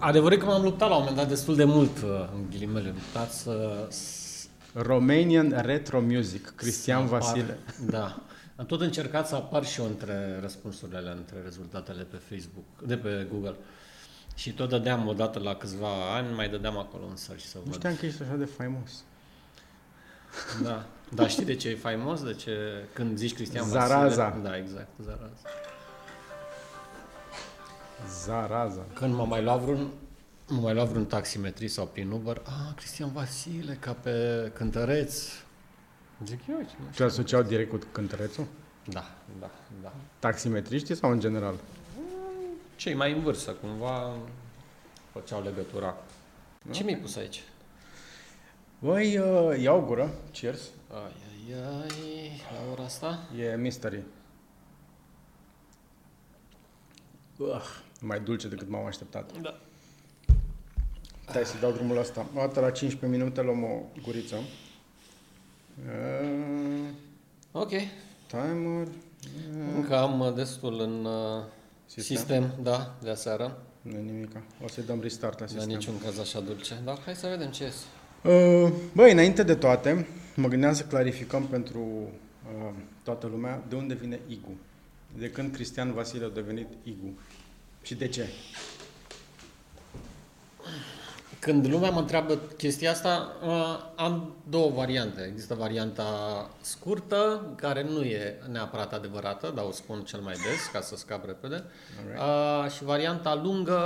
Adevărul e că m-am luptat la un moment dat destul de mult, uh, în ghilimele, luptat să... Romanian Retro Music, Cristian să apar- Vasile. Da. Am tot încercat să apar și eu între răspunsurile alea, între rezultatele pe Facebook, de pe Google. Și tot dădeam odată la câțiva ani, mai dădeam acolo în search să Nu văd. știam că ești așa de faimos. Da. Dar știi de ce e faimos? De ce când zici Cristian Zaraza. Vasile? Da, exact, Zaraza. Zaraza. Când m-a mai luat vreun mă mai luat vreun taximetrist sau prin Uber, a, Cristian Vasile, ca pe cântăreț. Zic eu, ce nu Ce știu. asociau direct cu cântărețul? Da, da, da. Taximetriștii sau în general? Cei mai în vârstă, cumva, făceau legătura. Ce mi-ai pus aici? Băi, uh, iau gură. Cheers. Ai, ai, ai, la ora asta? E mystery. Uh, mai dulce decât m-am așteptat. Da. Stai să dau drumul ăsta. O dată la 15 minute luăm o guriță. Uh, Ok. timer. Încă am uh, destul în uh, Sistem? sistem, da, de aseară. Nu nimica. O să-i dăm restart la Dar sistem. niciun caz așa dulce. Dar hai să vedem ce ies. Uh, Băi, înainte de toate, mă gândeam să clarificăm pentru uh, toată lumea de unde vine Igu. De când Cristian Vasile a devenit Igu. Și de ce? Când lumea mă întreabă chestia asta, uh, am două variante. Există varianta scurtă, care nu e neapărat adevărată, dar o spun cel mai des, ca să scap repede. Uh, și varianta lungă,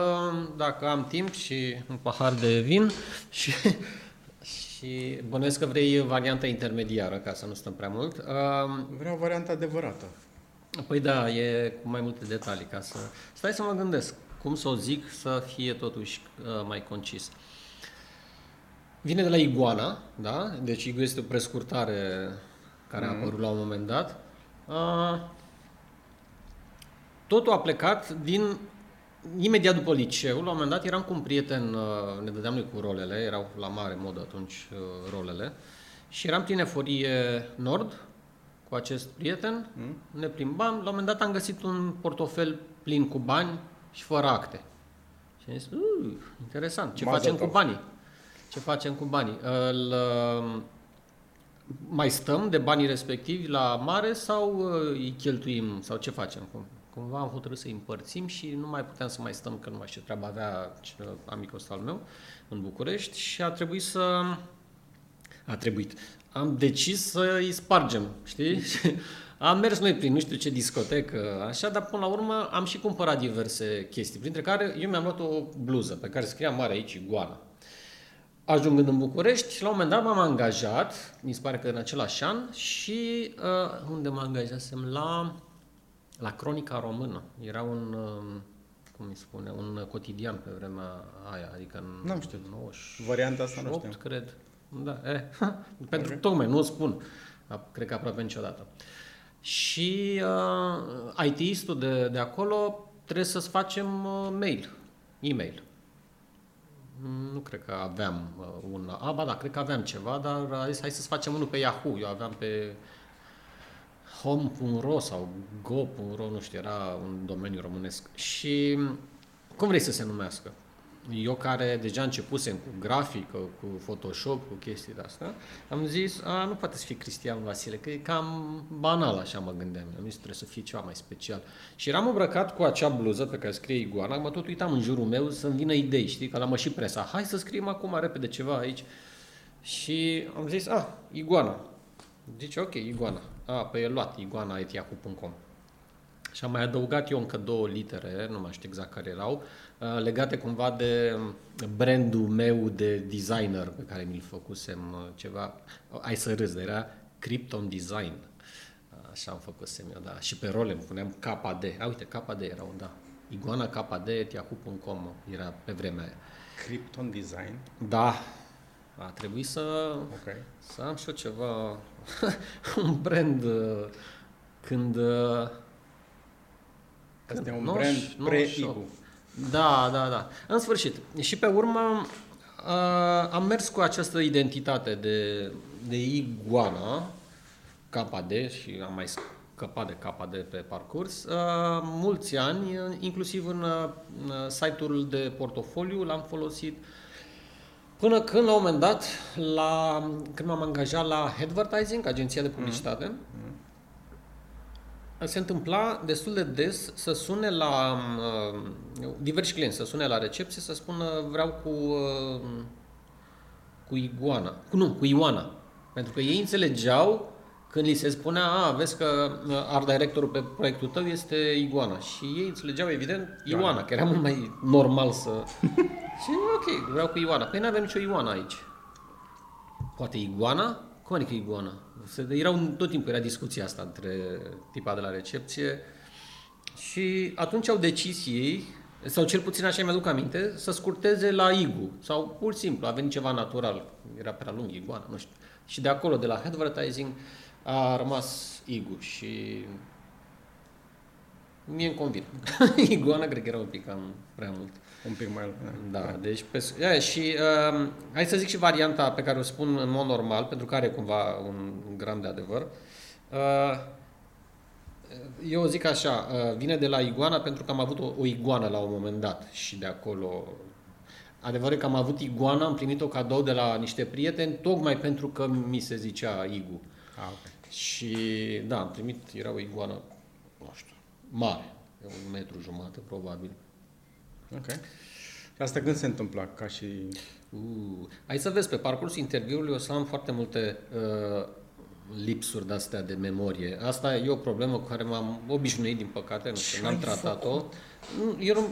dacă am timp și un pahar de vin și, și bănuiesc că vrei varianta intermediară, ca să nu stăm prea mult. Uh, Vreau varianta adevărată. Păi da, e cu mai multe detalii ca să... Stai să mă gândesc cum să o zic să fie totuși uh, mai concis. Vine de la iguana, da? Deci igu este o prescurtare care a apărut la un moment dat. Uh, totul a plecat din imediat după liceu, la un moment dat eram cu un prieten, uh, ne dădeam noi cu rolele, erau la mare modă atunci uh, rolele, și eram prin eforie nord cu acest prieten, Mm? ne plimbam, la un moment dat am găsit un portofel plin cu bani și fără acte. Și am zis, "Uh, interesant, ce Mazel facem cu tov." banii? Ce facem cu banii? Îl, uh, mai stăm de banii respectivi la mare sau uh, îi cheltuim sau ce facem? Cum? Cumva am hotărât să îi împărțim și nu mai puteam să mai stăm, că nu mai știu ce treabă avea ce- amicul ăsta al meu în București și a trebuit să... A trebuit. Am decis să îi spargem, știi? Și am mers noi prin nu știu ce discotecă, așa, dar până la urmă am și cumpărat diverse chestii, printre care eu mi-am luat o bluză pe care scria mare aici iguana. Ajungând în București, la un moment dat m-am angajat, mi se pare că în același an, și uh, unde mă angajasem? La, la Cronica Română. Era un, uh, cum îi spune, un cotidian pe vremea aia, adică în N-am știut. 98, Varianta asta nu știam. cred. Da, eh, pentru okay. tocmai, nu o spun. A- Cred că aproape niciodată. Și uh, IT-istul de, de acolo trebuie să-ți facem uh, mail, e-mail. Mm, Nu cred că aveam uh, un... A, ba da, cred că aveam ceva, dar a zis hai să-ți facem unul pe Yahoo. Eu aveam pe home.ro sau go.ro, nu știu, era un domeniu românesc. Și cum vrei să se numească? Eu care deja începusem cu grafică, cu Photoshop, cu chestii de astea, am zis, a, nu poate să fie Cristian Vasile, că e cam banal, așa mă gândeam. Am zis, trebuie să fie ceva mai special. Și eram îmbrăcat cu acea bluză pe care scrie Iguana, mă tot uitam în jurul meu să-mi vină idei, știi, că l-am și presa. Hai să scriem acum repede ceva aici. Și am zis, a, Iguana. Zice, ok, Iguana. A, pe e luat, iguana.yahoo.com. Și am mai adăugat eu încă două litere, nu mai știu exact care erau, uh, legate cumva de brandul meu de designer pe care mi-l făcusem uh, ceva. Ai să râzi, dar era Krypton Design. Uh, Așa am făcusem eu, da. Și pe role îmi puneam KD. A, uite, KD erau, da. Iguana KD, yahoo.com era pe vremea aia. Krypton Design. Da, a trebuit să Ok. să am și eu ceva, un brand uh, când... uh, Asta e un 90, brand 98. pre-Igu. Da, da, da. În sfârșit. Și pe urmă uh, am mers cu această identitate de, de iguana, KD și am mai căpat de capa de pe parcurs, uh, mulți ani, uh, inclusiv în uh, site-ul de portofoliu l-am folosit Până când, la un moment dat, la, când m-am angajat la Advertising, agenția de publicitate, mm. Se întâmpla destul de des să sune la uh, diversi clienți, să sune la recepție, să spună vreau cu, uh, cu iguana. Cu, nu, cu Ioana. Pentru că ei înțelegeau când li se spunea, a, vezi că uh, art directorul pe proiectul tău este Iguana. Și ei înțelegeau, evident, Ioana, că era mult mai normal să... și ok, vreau cu Ioana. Păi nu avem nicio Ioana aici. Poate Iguana? Cum adică Iguana? Erau, tot timpul era discuția asta între tipa de la recepție și atunci au decis ei, sau cel puțin așa mi-aduc aminte, să scurteze la Igu. Sau pur și simplu, a venit ceva natural. Era prea lung Iguana, nu știu. Și de acolo, de la advertising, a rămas Igu și mie îmi convine. Iguana cred că era un pic cam prea mult. Un pic mai... Da, da. deci pe, ia, și uh, hai să zic și varianta pe care o spun în mod normal, pentru că are cumva un, un gram de adevăr. Uh, eu zic așa, uh, vine de la iguana pentru că am avut o, o iguană la un moment dat și de acolo Adevărul că am avut iguana, am primit-o cadou de la niște prieteni, tocmai pentru că mi se zicea Igu. Ah, okay. Și da, am primit, era o iguană, nu știu, mare, un metru jumătate probabil. Ok. Și asta când se întâmpla? Ca și... Uh, hai să vezi, pe parcursul interviului o să am foarte multe uh, lipsuri de-astea de memorie. Asta e o problemă cu care m-am obișnuit, din păcate, nu știu, n-am tratat-o. Eu nu,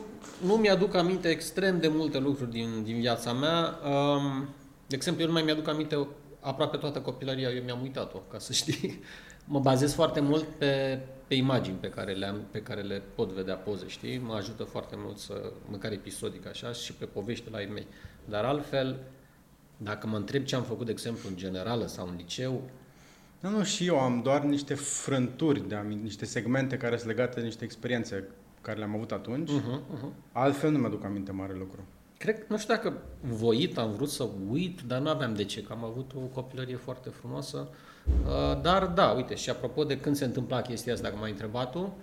nu mi-aduc aminte extrem de multe lucruri din, din viața mea. Um, de exemplu, eu nu mai mi-aduc aminte aproape toată copilăria eu mi-am uitat-o, ca să știi. Mă bazez foarte mult pe, pe imagini pe care, le am, pe care le pot vedea poze, știi? Mă ajută foarte mult să, măcar episodic așa, și pe povești la ei mei. Dar altfel, dacă mă întreb ce am făcut, de exemplu, în generală sau în liceu, nu, nu, și eu am doar niște frânturi, de niște segmente care sunt legate de niște experiențe care le-am avut atunci. Uh-huh, uh-huh. Altfel nu mi-aduc aminte mare lucru. Cred, nu știu dacă voit am vrut să uit, dar nu aveam de ce, că am avut o copilărie foarte frumoasă. Uh, dar da, uite, și apropo de când se întâmpla chestia asta, dacă m-ai întrebat tu,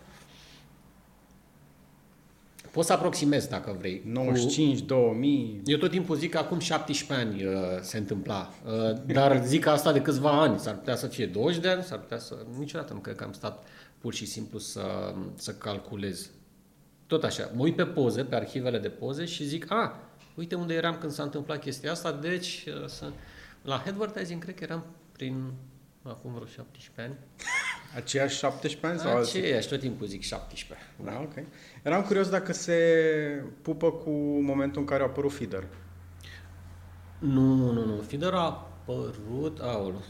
Poți să aproximezi dacă vrei. 95, 2000. Eu tot timpul zic că acum 17 ani uh, se întâmpla. Uh, dar zic asta de câțiva ani. S-ar putea să fie 20 de ani, s-ar putea să... Niciodată nu cred că am stat pur și simplu să, să calculez. Tot așa. Mă uit pe poze, pe arhivele de poze și zic, a, uite unde eram când s-a întâmplat chestia asta, deci uh, să... la advertising cred că eram prin acum vreo 17 ani. Aceiași 17 ani? Sau Aceiași, tot timpul zic 17. Da, ok. Eram curios dacă se pupă cu momentul în care a apărut Feeder. Nu, nu, nu. Feeder a apărut... Aolo.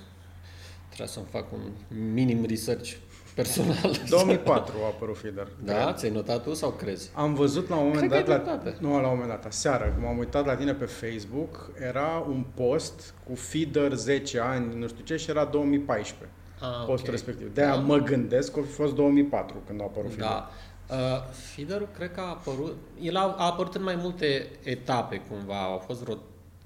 Trebuie să-mi fac un minim research personal. 2004 a apărut Feeder. Da? Cred. Ți-ai notat tu sau crezi? Am văzut la un moment cred dat, la, nu la un moment dat, seară, când m-am uitat la tine pe Facebook, era un post cu Feeder 10 ani, nu știu ce, și era 2014. Ah, postul okay. respectiv. De-aia da. mă gândesc că a fost 2004 când a apărut Feeder. Da. Uh, feeder cred că a apărut, el a, a apărut în mai multe etape cumva, au fost vreo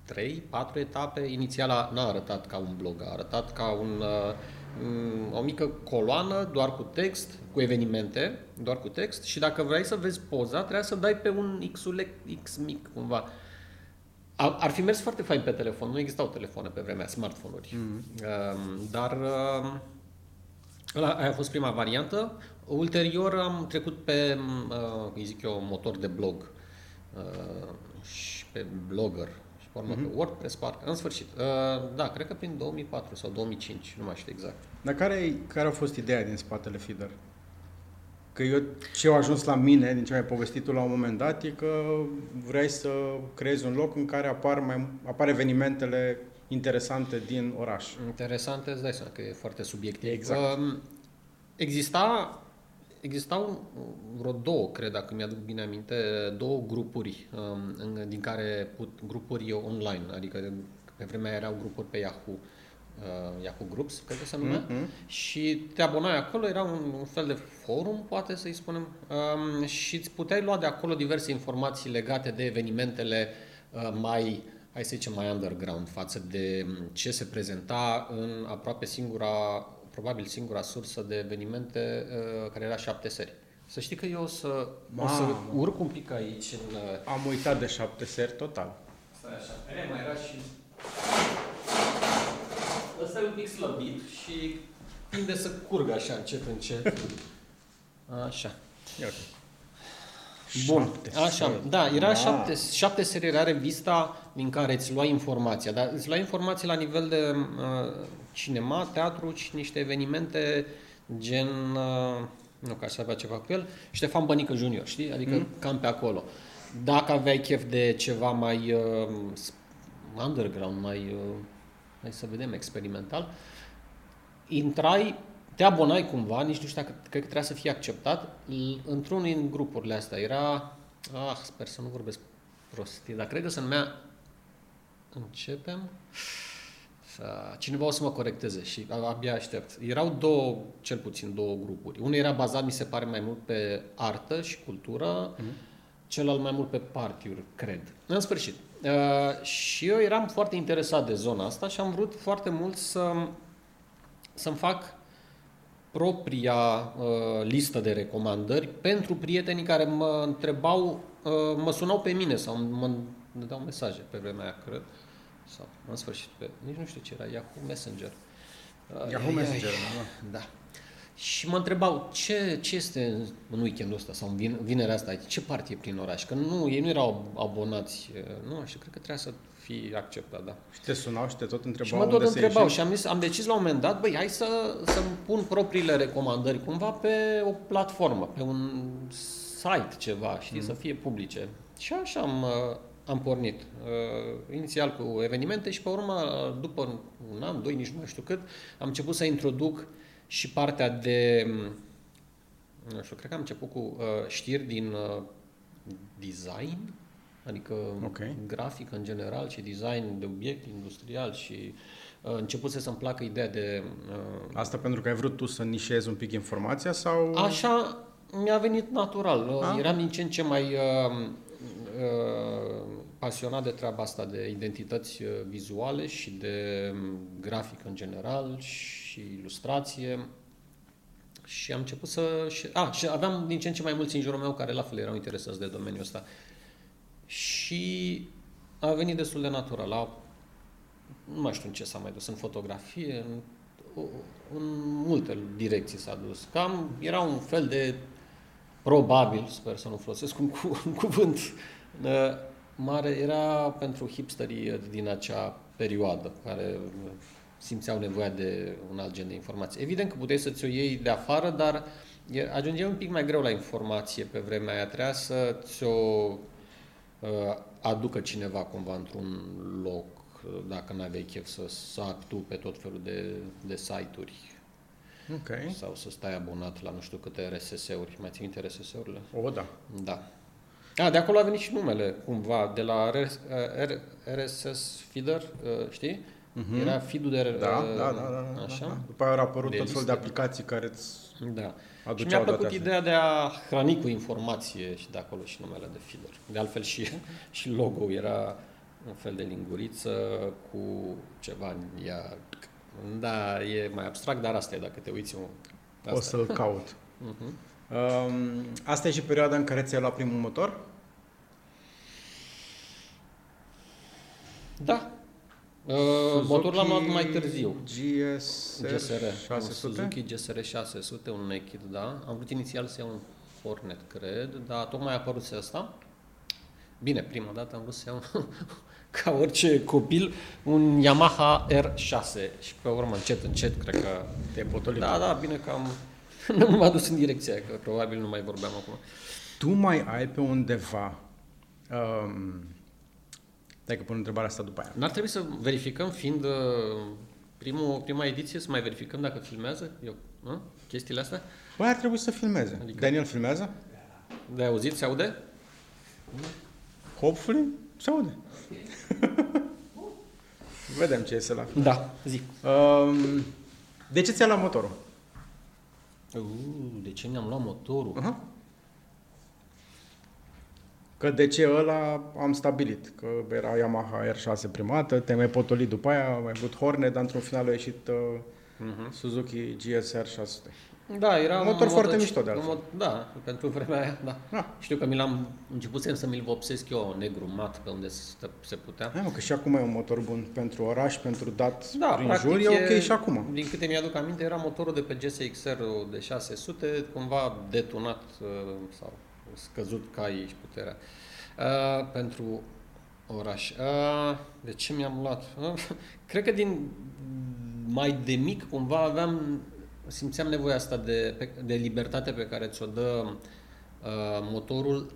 3, 4 etape. Inițial n-a arătat ca un blog, a arătat ca un uh, Mm, o mică coloană doar cu text, cu evenimente, doar cu text și dacă vrei să vezi poza, trebuie să dai pe un x X mic cumva. Ar fi mers foarte fain pe telefon, nu existau telefoane pe vremea, smartphone-uri. Mm-hmm. Dar aia a fost prima variantă. Ulterior am trecut pe, uh, îi zic eu, motor de blog uh, și pe blogger urmă mm-hmm. pe WordPress, parcă, în sfârșit. Uh, da, cred că prin 2004 sau 2005, nu mai știu exact. Dar care, care a fost ideea din spatele Feeder? Că eu, ce a ajuns la mine, din ce ai povestit tu la un moment dat, e că vrei să creezi un loc în care apar, mai, apar evenimentele interesante din oraș. Interesante, îți dai seama că e foarte subiectiv. Exact. Uh, exista Existau vreo două, cred, dacă mi-aduc bine aminte, două grupuri um, din care put, grupuri online, adică pe vremea erau grupuri pe Yahoo, uh, Yahoo Groups, cred că se numea, mm-hmm. și te abonai acolo, era un, un fel de forum, poate să-i spunem, um, și îți puteai lua de acolo diverse informații legate de evenimentele uh, mai, hai să zicem, mai underground față de ce se prezenta în aproape singura probabil singura sursă de evenimente uh, care era șapte seri. Să știi că eu o să, o să urc un pic aici. În, Am uitat de șapte seri total. Stai așa. E, mai era și... Ăsta e un pic slăbit și tinde să curgă așa încet, încet. Așa. Ia Bun, așa, da, era da. șapte, șapte serii, era revista din care îți luai informația, dar îți luai informații la nivel de uh, cinema, teatru și niște evenimente gen, uh, nu ca să avea ceva cu el, Ștefan Bănică Junior, știi? Adică mm. cam pe acolo. Dacă aveai chef de ceva mai uh, underground, mai, uh, hai să vedem, experimental, intrai te abonai cumva, nici nu știu dacă cred că trebuia să fie acceptat, într-unul din grupurile astea. Era, ah, sper să nu vorbesc prostii, dar cred că se numea, începem, cineva o să mă corecteze și abia aștept. Erau două, cel puțin două grupuri. Unul era bazat, mi se pare, mai mult pe artă și cultură, mm-hmm. celălalt mai mult pe partiuri, cred. În sfârșit. Uh, și eu eram foarte interesat de zona asta și am vrut foarte mult să, să-mi fac propria uh, listă de recomandări pentru prietenii care mă întrebau, uh, mă sunau pe mine sau mă dau mesaje pe vremea aia, cred. Sau, în sfârșit, pe, nici nu știu ce era, Yahoo Messenger. Uh, Yahoo Messenger, da. da. Și mă întrebau ce, ce este în weekendul ăsta sau în vinerea asta, ce parte e prin oraș? Că nu, ei nu erau abonați, uh, nu, și cred că trebuia să fi acceptat, da. Și te sunau și te tot întrebau Și mă tot întrebau și am, zis, am decis la un moment dat, băi, hai să, să-mi pun propriile recomandări cumva pe o platformă, pe un site ceva, știi, mm. să fie publice. Și așa am, uh, am pornit. Uh, inițial cu evenimente și pe urmă, după un an, doi, nici nu mai știu cât, am început să introduc și partea de, nu știu, cred că am început cu uh, știri din uh, design, adică okay. grafică în general și design de obiect industrial și uh, început să-mi placă ideea de... Uh, Asta pentru că ai vrut tu să nișezi un pic informația sau... Așa mi-a venit natural. A? Uh, eram din ce în ce mai uh, uh, pasionat de treaba asta, de identități uh, vizuale și de um, grafică în general și ilustrație. Și am început să... Și, a, și aveam din ce în ce mai mulți în jurul meu care la fel erau interesați de domeniul ăsta și a venit destul de natural. La, nu mai știu în ce s-a mai dus, în fotografie, în, în multe direcții s-a dus. Cam era un fel de probabil, sper să nu folosesc un, cu, un cuvânt uh, mare, era pentru hipsterii din acea perioadă, care simțeau nevoia de un alt gen de informație. Evident că puteai să ți-o iei de afară, dar ajungeai un pic mai greu la informație pe vremea aia. Trebuia să ți-o Uh, aducă cineva cumva într-un loc, uh, dacă nu aveai chef să sar tu pe tot felul de, de site-uri. Okay. Sau să stai abonat la nu știu câte RSS-uri. Mai ții minte RSS-urile? O, da. Da. A, de acolo a venit și numele, cumva, de la RSS uh, Feeder, știi? Uh-huh. Era feed de... Da, da, da, da, da, așa? Da. După aia au apărut tot felul de aplicații care îți da. Și mi-a plăcut ideea de a hrani cu informație și de acolo și numele de feeder. De altfel și, și logo era un fel de linguriță cu ceva în ea. Da, e mai abstract, dar asta e dacă te uiți. Asta. O să-l caut. uh-huh. um, asta e și perioada în care ți-ai luat primul motor? Da, Uh, motorul l-am luat mai târziu. GSR, GSR 600? Suzuki GSR 600, un naked, da. Am vrut inițial să iau un Hornet, cred, dar tocmai a apărut asta. Bine, prima dată am vrut să iau, ca orice copil, un Yamaha R6 și pe urmă, încet, încet, cred că... Te potolit. Da, da, bine că am... nu m-a dus în direcția că probabil nu mai vorbeam acum. Tu mai ai pe undeva um, Dacă pun întrebarea asta după aia. N-ar trebui să verificăm, fiind uh, primul, prima ediție, să mai verificăm dacă filmează? Eu, nu? Chestiile astea? Băi, ar trebui să filmeze. Adică... Daniel filmează? De auzit? Se aude? Hopefully, se aude. Vedem ce este la Da, zic. Um, de ce ți-a luat motorul? Uh, de ce mi-am luat motorul? Uh-huh. Că de ce ăla am stabilit, că era Yamaha R6 primată, te mai potolit după aia, mai avut Hornet, dar într-un final a ieșit uh, uh-huh. Suzuki GSR 600. Da, era un motor foarte mișto de altfel. Mod, da, pentru vremea aia, da. Ah. Știu că mi l-am început să mi-l vopsesc eu negru mat pe unde se, se putea. Hai, mă, că și acum e un motor bun pentru oraș, pentru dat da, prin jur, e ok și acum. Din câte mi-aduc aminte, era motorul de pe GSX-R de 600, cumva detonat uh, sau scăzut caii și puterea. Uh, pentru oraș. Uh, de ce mi-am luat? Uh, cred că din mai de mic cumva aveam simțeam nevoia asta de, de libertate pe care ți-o dă uh, motorul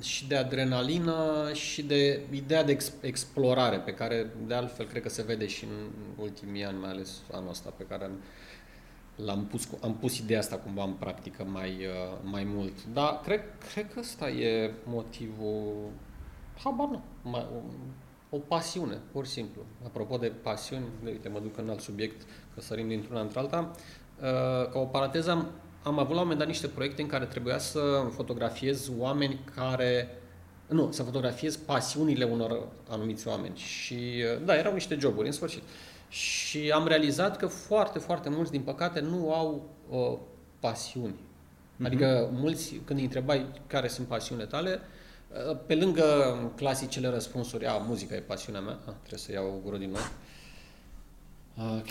și de adrenalină și de ideea de ex, explorare pe care de altfel cred că se vede și în ultimii ani, mai ales anul ăsta pe care am, l-am pus, am pus ideea asta cumva în practică mai, uh, mai mult. Dar cred, cred că ăsta e motivul, habar nu, mai, o, o pasiune, pur și simplu. Apropo de pasiuni, uite, mă duc în alt subiect, că sărim dintr-una într-alta. Uh, ca o paranteză, am, am avut la un moment dat niște proiecte în care trebuia să fotografiez oameni care nu, să fotografiez pasiunile unor anumiți oameni. Și uh, da, erau niște joburi, în sfârșit. Și am realizat că foarte, foarte mulți, din păcate, nu au uh, pasiuni. Mm-hmm. Adică mulți, când îi întrebai care sunt pasiunile tale, uh, pe lângă clasicele răspunsuri, a, muzica e pasiunea mea, a, trebuie să iau o gură din nou. Ok.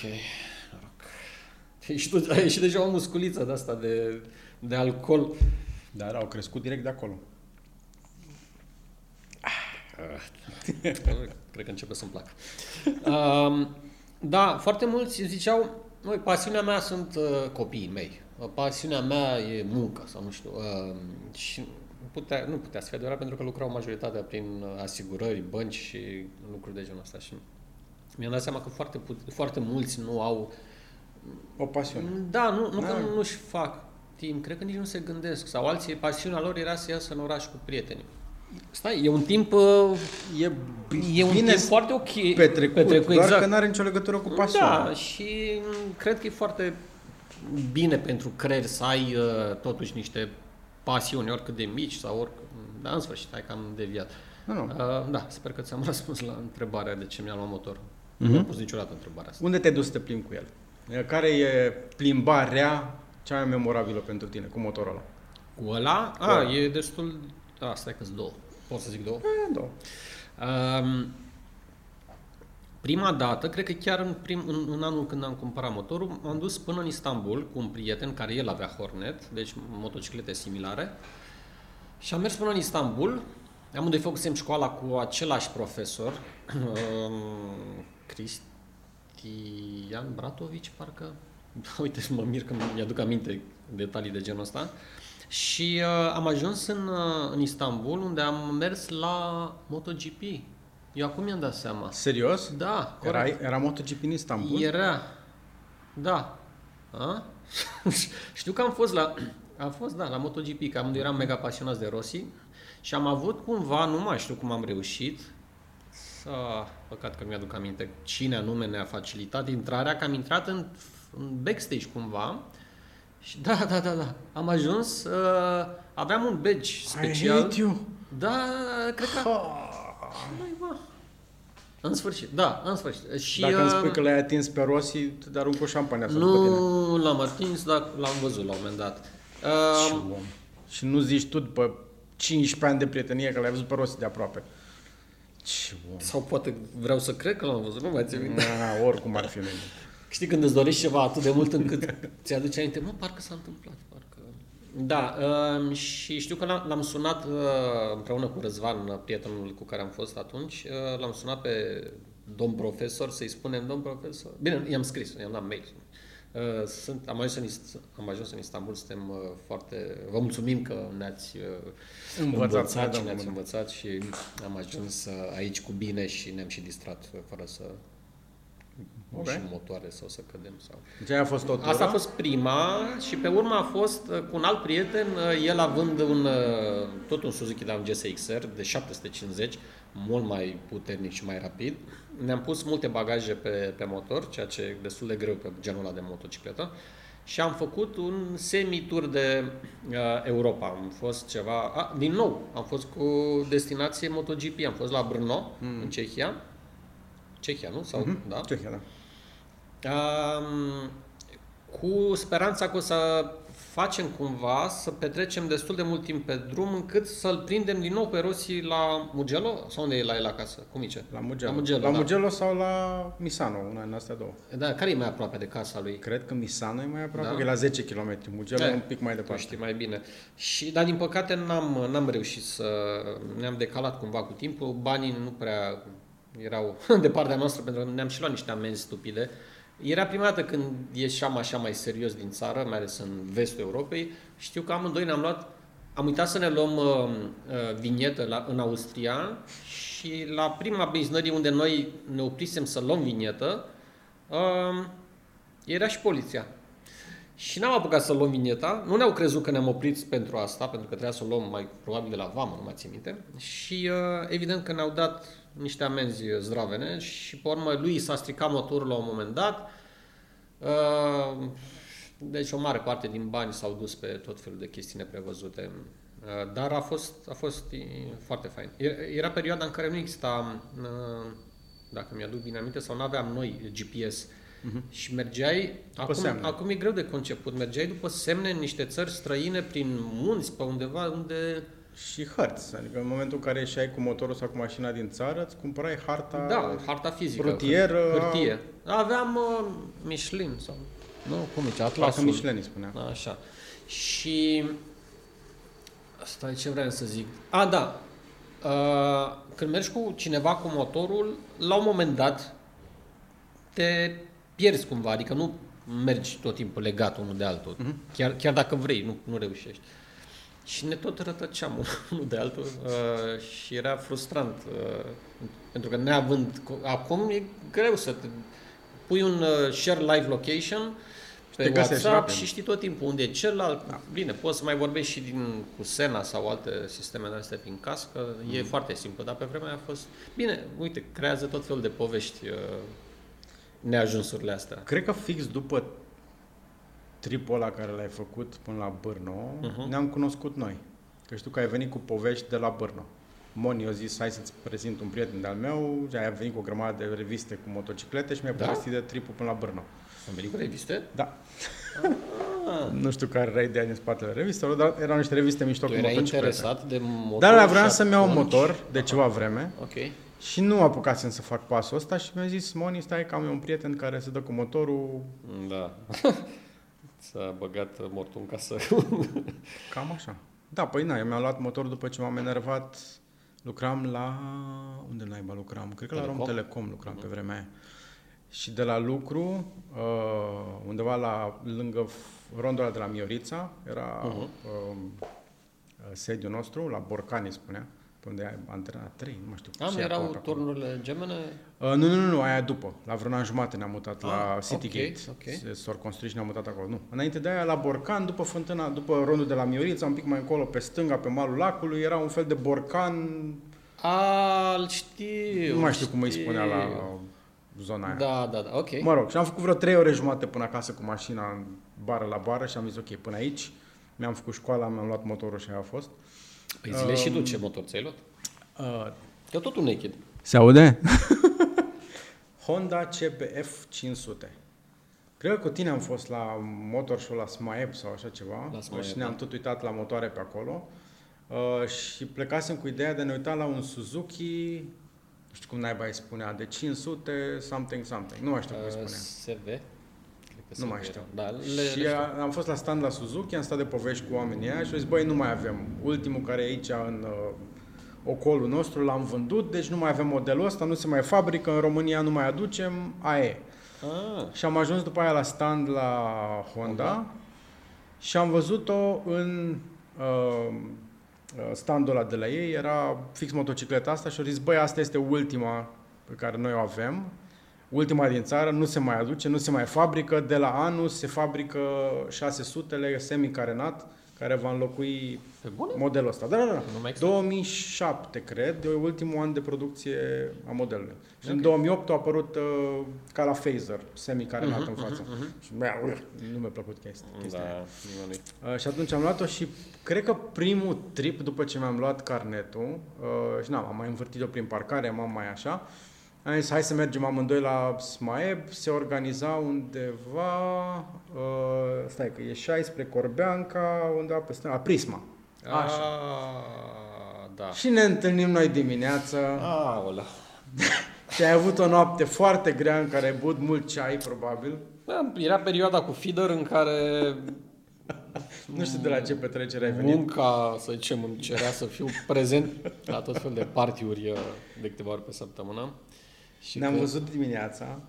Și tu ai ieșit deja o musculiță de asta de, de alcool. Dar au crescut direct de acolo. Cred că începe să-mi placă. Um, da, foarte mulți ziceau, noi, pasiunea mea sunt uh, copiii mei. Pasiunea mea e muncă sau nu știu. Uh, și putea, nu putea să fie adevărat pentru că lucrau majoritatea prin asigurări, bănci și lucruri de genul ăsta. Și mi-am dat seama că foarte, foarte mulți nu au uh, o pasiune. Da, nu, nu da. că nu-și fac timp, cred că nici nu se gândesc. Sau alții, pasiunea lor era să iasă în oraș cu prietenii. Stai, e un timp... Uh, e, e un timp foarte ok. Petrecut, petrecut doar exact. că nu are nicio legătură cu pasiunea. Da, și cred că e foarte bine pentru creier să ai uh, totuși niște pasiuni, oricât de mici sau oricât... Da, în sfârșit, hai că am deviat. Nu, nu. Uh, da, sper că ți-am răspuns la întrebarea de ce mi-am luat motor. Uh-huh. Nu am pus niciodată întrebarea asta. Unde te duci să te plimbi cu el? Care e plimbarea cea mai memorabilă pentru tine cu motorul ăla? Cu ăla? A, ăla. e destul... A, stai că două. Pot să zic două? E, două. Um, prima dată, cred că chiar în, prim, în, în anul când am cumpărat motorul, m-am dus până în Istanbul cu un prieten care el avea Hornet, deci motociclete similare. Și am mers până în Istanbul, am unde făcusem școala cu același profesor, um, Cristi, Cristian Bratovici, parcă. Uite, mă mir că mi-aduc aminte detalii de genul ăsta. Și uh, am ajuns în, uh, în Istanbul, unde am mers la MotoGP. Eu acum mi-am dat seama. Serios? Da, corect. Era, era MotoGP în Istanbul? Era. Da. A? Știu că am fost la... Am fost, da, la MotoGP, că am, eram mega pasionați de Rossi și am avut cumva, nu mai știu cum am reușit, să, păcat că mi-aduc aminte cine anume ne-a facilitat intrarea, că am intrat în, în backstage cumva și da, da, da, da, am ajuns, uh, aveam un badge special. I hate you. Da, cred că... Mai, În sfârșit, da, în sfârșit. Și, Dacă îmi spui uh, că l-ai atins pe Rossi, te arunc cu șampania Nu l-am atins, dar l-am văzut la un moment dat. Uh, și nu zici tu după 15 ani de prietenie că l-ai văzut pe Rossi de aproape. Ce om. Sau poate vreau să cred că l-am văzut, nu mai țin minte. Da, oricum ar fi mine. Știi când îți dorești ceva atât de mult încât ți-aduce aminte, mă, parcă s-a întâmplat, parcă... Da, uh, și știu că l-am sunat uh, împreună cu Răzvan, prietenul cu care am fost atunci, uh, l-am sunat pe domn profesor să-i spunem, domn profesor, bine, i-am scris, i-am dat mail, Uh, sunt, am, ajuns în, am ajuns în Istanbul, suntem uh, foarte... Vă mulțumim că ne-ați uh, învățat, învățat și ne-ați învățat și am ajuns aici cu bine și ne-am și distrat fără să okay. și motoare sau să cădem. Sau... Deci a fost tot Asta a fost prima și pe urmă a fost cu un alt prieten, el având un, tot un Suzuki Down GSX-R de 750, mult mai puternic și mai rapid. Ne-am pus multe bagaje pe, pe motor, ceea ce e destul de greu pe genul ăla de motocicletă. Și am făcut un semi-tur de uh, Europa. Am fost ceva... A, din nou, am fost cu destinație MotoGP. Am fost la Brno, mm. în Cehia. Cehia, nu? Sau, mm-hmm. da? Cehia, da. Um, cu speranța că o să facem cumva să petrecem destul de mult timp pe drum încât să-l prindem din nou pe Rossi la Mugello? Sau unde e la el acasă? Cum e ce? La Mugello. La Mugello, la da. Mugello sau la Misano, una din astea două. Da, care e mai aproape de casa lui? Cred că Misano e mai aproape, da. că e la 10 km. Mugello da. e un pic mai departe. știi mai bine. Și, dar din păcate n-am, n-am reușit să... Ne-am decalat cumva cu timpul, banii nu prea erau de partea noastră pentru că ne-am și luat niște amenzi stupide. Era prima dată când ieșeam așa mai serios din țară, mai ales în vestul Europei. Știu că amândoi ne-am luat, am uitat să ne luăm uh, uh, vinietă la, în Austria și la prima benzinărie unde noi ne oprisem să luăm vinietă, uh, era și poliția. Și n-am apucat să luăm vinieta, nu ne-au crezut că ne-am oprit pentru asta, pentru că trebuia să o luăm mai probabil de la vamă, nu mai țin minte. Și uh, evident că ne-au dat niște amenzi zdravene și pe urmă lui s-a stricat motorul la un moment dat. Uh, deci o mare parte din bani s-au dus pe tot felul de chestii neprevăzute. Uh, dar a fost, a fost foarte fain. Era perioada în care nu exista, uh, dacă mi-aduc bine aminte, sau nu aveam noi GPS. Uh-huh. Și mergeai, acum, acum e greu de conceput, mergeai după semne în niște țări străine, prin munți, pe undeva unde și hărți. Adică în momentul în care ieșai cu motorul sau cu mașina din țară, îți cumpărai harta Da, harta fizică. Rutieră. Hârtie. Aveam uh, Michelin sau... Nu, cum e, Atlasul. Parcă Michelin îi spunea. Da, așa. Și... Asta e ce vreau să zic. A, da. Uh, când mergi cu cineva cu motorul, la un moment dat te pierzi cumva, adică nu mergi tot timpul legat unul de altul. Uh-huh. Chiar, chiar dacă vrei, nu, nu reușești. Uh, și ne tot rătăceam unul de altul uh, și era frustrant. Uh, pentru că neavând... Acum e greu să te pui un uh, share live location pe WhatsApp și știi tot timpul unde e celălalt. Da. Bine, poți să mai vorbești și din, cu Sena sau alte sisteme de astea prin cască. Mm. E foarte simplu, dar pe vremea a fost... Bine, uite, creează tot felul de povești uh, neajunsurile astea. Cred că fix după tripul ăla care l-ai făcut până la Bârno, uh-huh. ne-am cunoscut noi. Că știu că ai venit cu povești de la Bârno. Moni a zis, hai să-ți prezint un prieten de-al meu, și ai venit cu o grămadă de reviste cu motociclete și mi-a da? povestit de tripul până la Bârno. Am venit cu reviste? Da. Ah. nu știu care era ideea din spatele revistelor, dar erau niște reviste mișto tu cu motociclete. interesat de motor Dar vreau să-mi iau un motor de Aha. ceva vreme. Ok. Și nu apucasem să fac pasul ăsta și mi-a zis, Moni, stai că am eu un prieten care se dă cu motorul. Da. S-a băgat mortul în casă. Cam așa. Da, păi na, eu mi-am luat motor după ce m-am enervat. Lucram la... Unde naiba lucram? Cred că Telecom? la Rom Telecom lucram uh-huh. pe vremea aia. Și de la lucru, uh, undeva la, lângă rondul de la Miorița, era uh-huh. uh, sediul nostru, la Borcani spunea unde ai antrenat trei, nu mai știu. Am, erau turnurile gemene? Uh, nu, nu, nu, nu, aia după. La vreun an jumate ne-am mutat ah, la City okay, Gate. Okay. S-au construit și ne-am mutat acolo. Nu. Înainte de aia, la Borcan, după fântâna, după rondul de la Miorița, un pic mai încolo, pe stânga, pe malul lacului, era un fel de borcan... Al știu, Nu mai știu, știu. cum îi spunea la zona aia. Da, da, da, ok. Mă rog, și am făcut vreo trei ore jumate până acasă cu mașina în bară la bară și am zis, ok, până aici. Mi-am făcut școala, mi-am luat motorul și aia a fost. Păi zile um, și tu ce motor ți-ai luat? Uh, Că tot un naked. Se aude? Honda CBF 500. Cred că cu tine am fost la Motor Show la SMAEP sau așa ceva la SMAEP, și ne-am da. tot uitat la motoare pe acolo uh, și plecasem cu ideea de a ne uita la un Suzuki, nu știu cum naiba îi spunea, de 500 something something, nu mai știu cum îi spunea. SV? Nu mai știu. Da, le, și le știu. am fost la stand la Suzuki, am stat de povești cu oamenii aia și au zis, băi, nu mai avem. Ultimul care e aici în uh, ocolul nostru, l-am vândut, deci nu mai avem modelul ăsta, nu se mai fabrică, în România nu mai aducem, aia e. Ah. Și am ajuns după aia la stand la Honda okay. și am văzut-o în uh, standul ăla de la ei, era fix motocicleta asta și au zis, băi, asta este ultima pe care noi o avem, ultima din țară, nu se mai aduce, nu se mai fabrică, de la anul se fabrică 600-le semi-carenat, care va înlocui Pe bune? modelul ăsta. Da, da, da. 2007, cred, e ultimul an de producție a modelului. Și okay. în 2008 a apărut uh, ca la Phaser, semi-carenat uh-huh, în față. Uh-huh. Și bă, nu mi-a plăcut chestia. chestia da, uh, și atunci am luat-o și cred că primul trip după ce mi-am luat carnetul, uh, și n-am, am mai învârtit-o prin parcare, m-am mai așa, Am zis, hai să mergem amândoi la Smaeb, se organiza undeva, uh, stai că ieșai spre Corbeanca, undeva pe stânga, Prisma. Așa. A, da. Și ne întâlnim noi dimineața. Aolea. Și ai avut o noapte foarte grea în care ai băut mult ceai, probabil. Da, era perioada cu feeder în care nu știu de la ce petrecere ai venit. Munca, să zicem, îmi cerea să fiu prezent la tot fel de partiuri uh, de câteva ori pe săptămână. Și Ne-am că... văzut dimineața,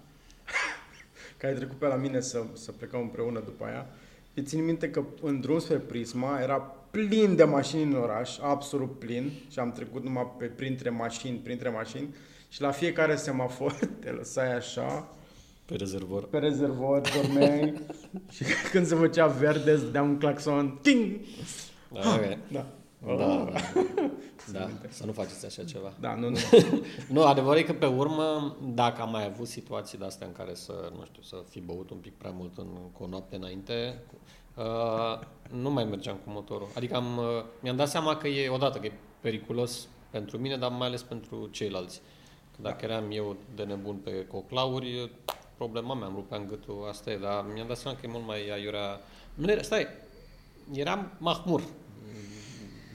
că ai trecut pe la mine să, să plecăm împreună după aia. Și țin minte că în drum spre Prisma era plin de mașini în oraș, absolut plin, și am trecut numai pe, printre mașini, printre mașini, și la fiecare semafor te lăsai așa, pe rezervor. Pe rezervor, dormeai și când se făcea verde, îți dea un claxon. Ting! Da, okay. da. Da, da. da. să nu faceți așa ceva. Da, nu, nu. nu, adevărul e că pe urmă, dacă am mai avut situații de astea în care să, nu știu, să fi băut un pic prea mult în, cu o noapte înainte, uh, nu mai mergeam cu motorul. Adică am, uh, mi-am dat seama că e, odată, că e periculos pentru mine, dar mai ales pentru ceilalți. Că dacă da. eram eu de nebun pe coclauri, problema mea, îmi rupeam gâtul, asta e, dar mi-am dat seama că e mult mai aiurea. Nu era, stai, eram mahmur.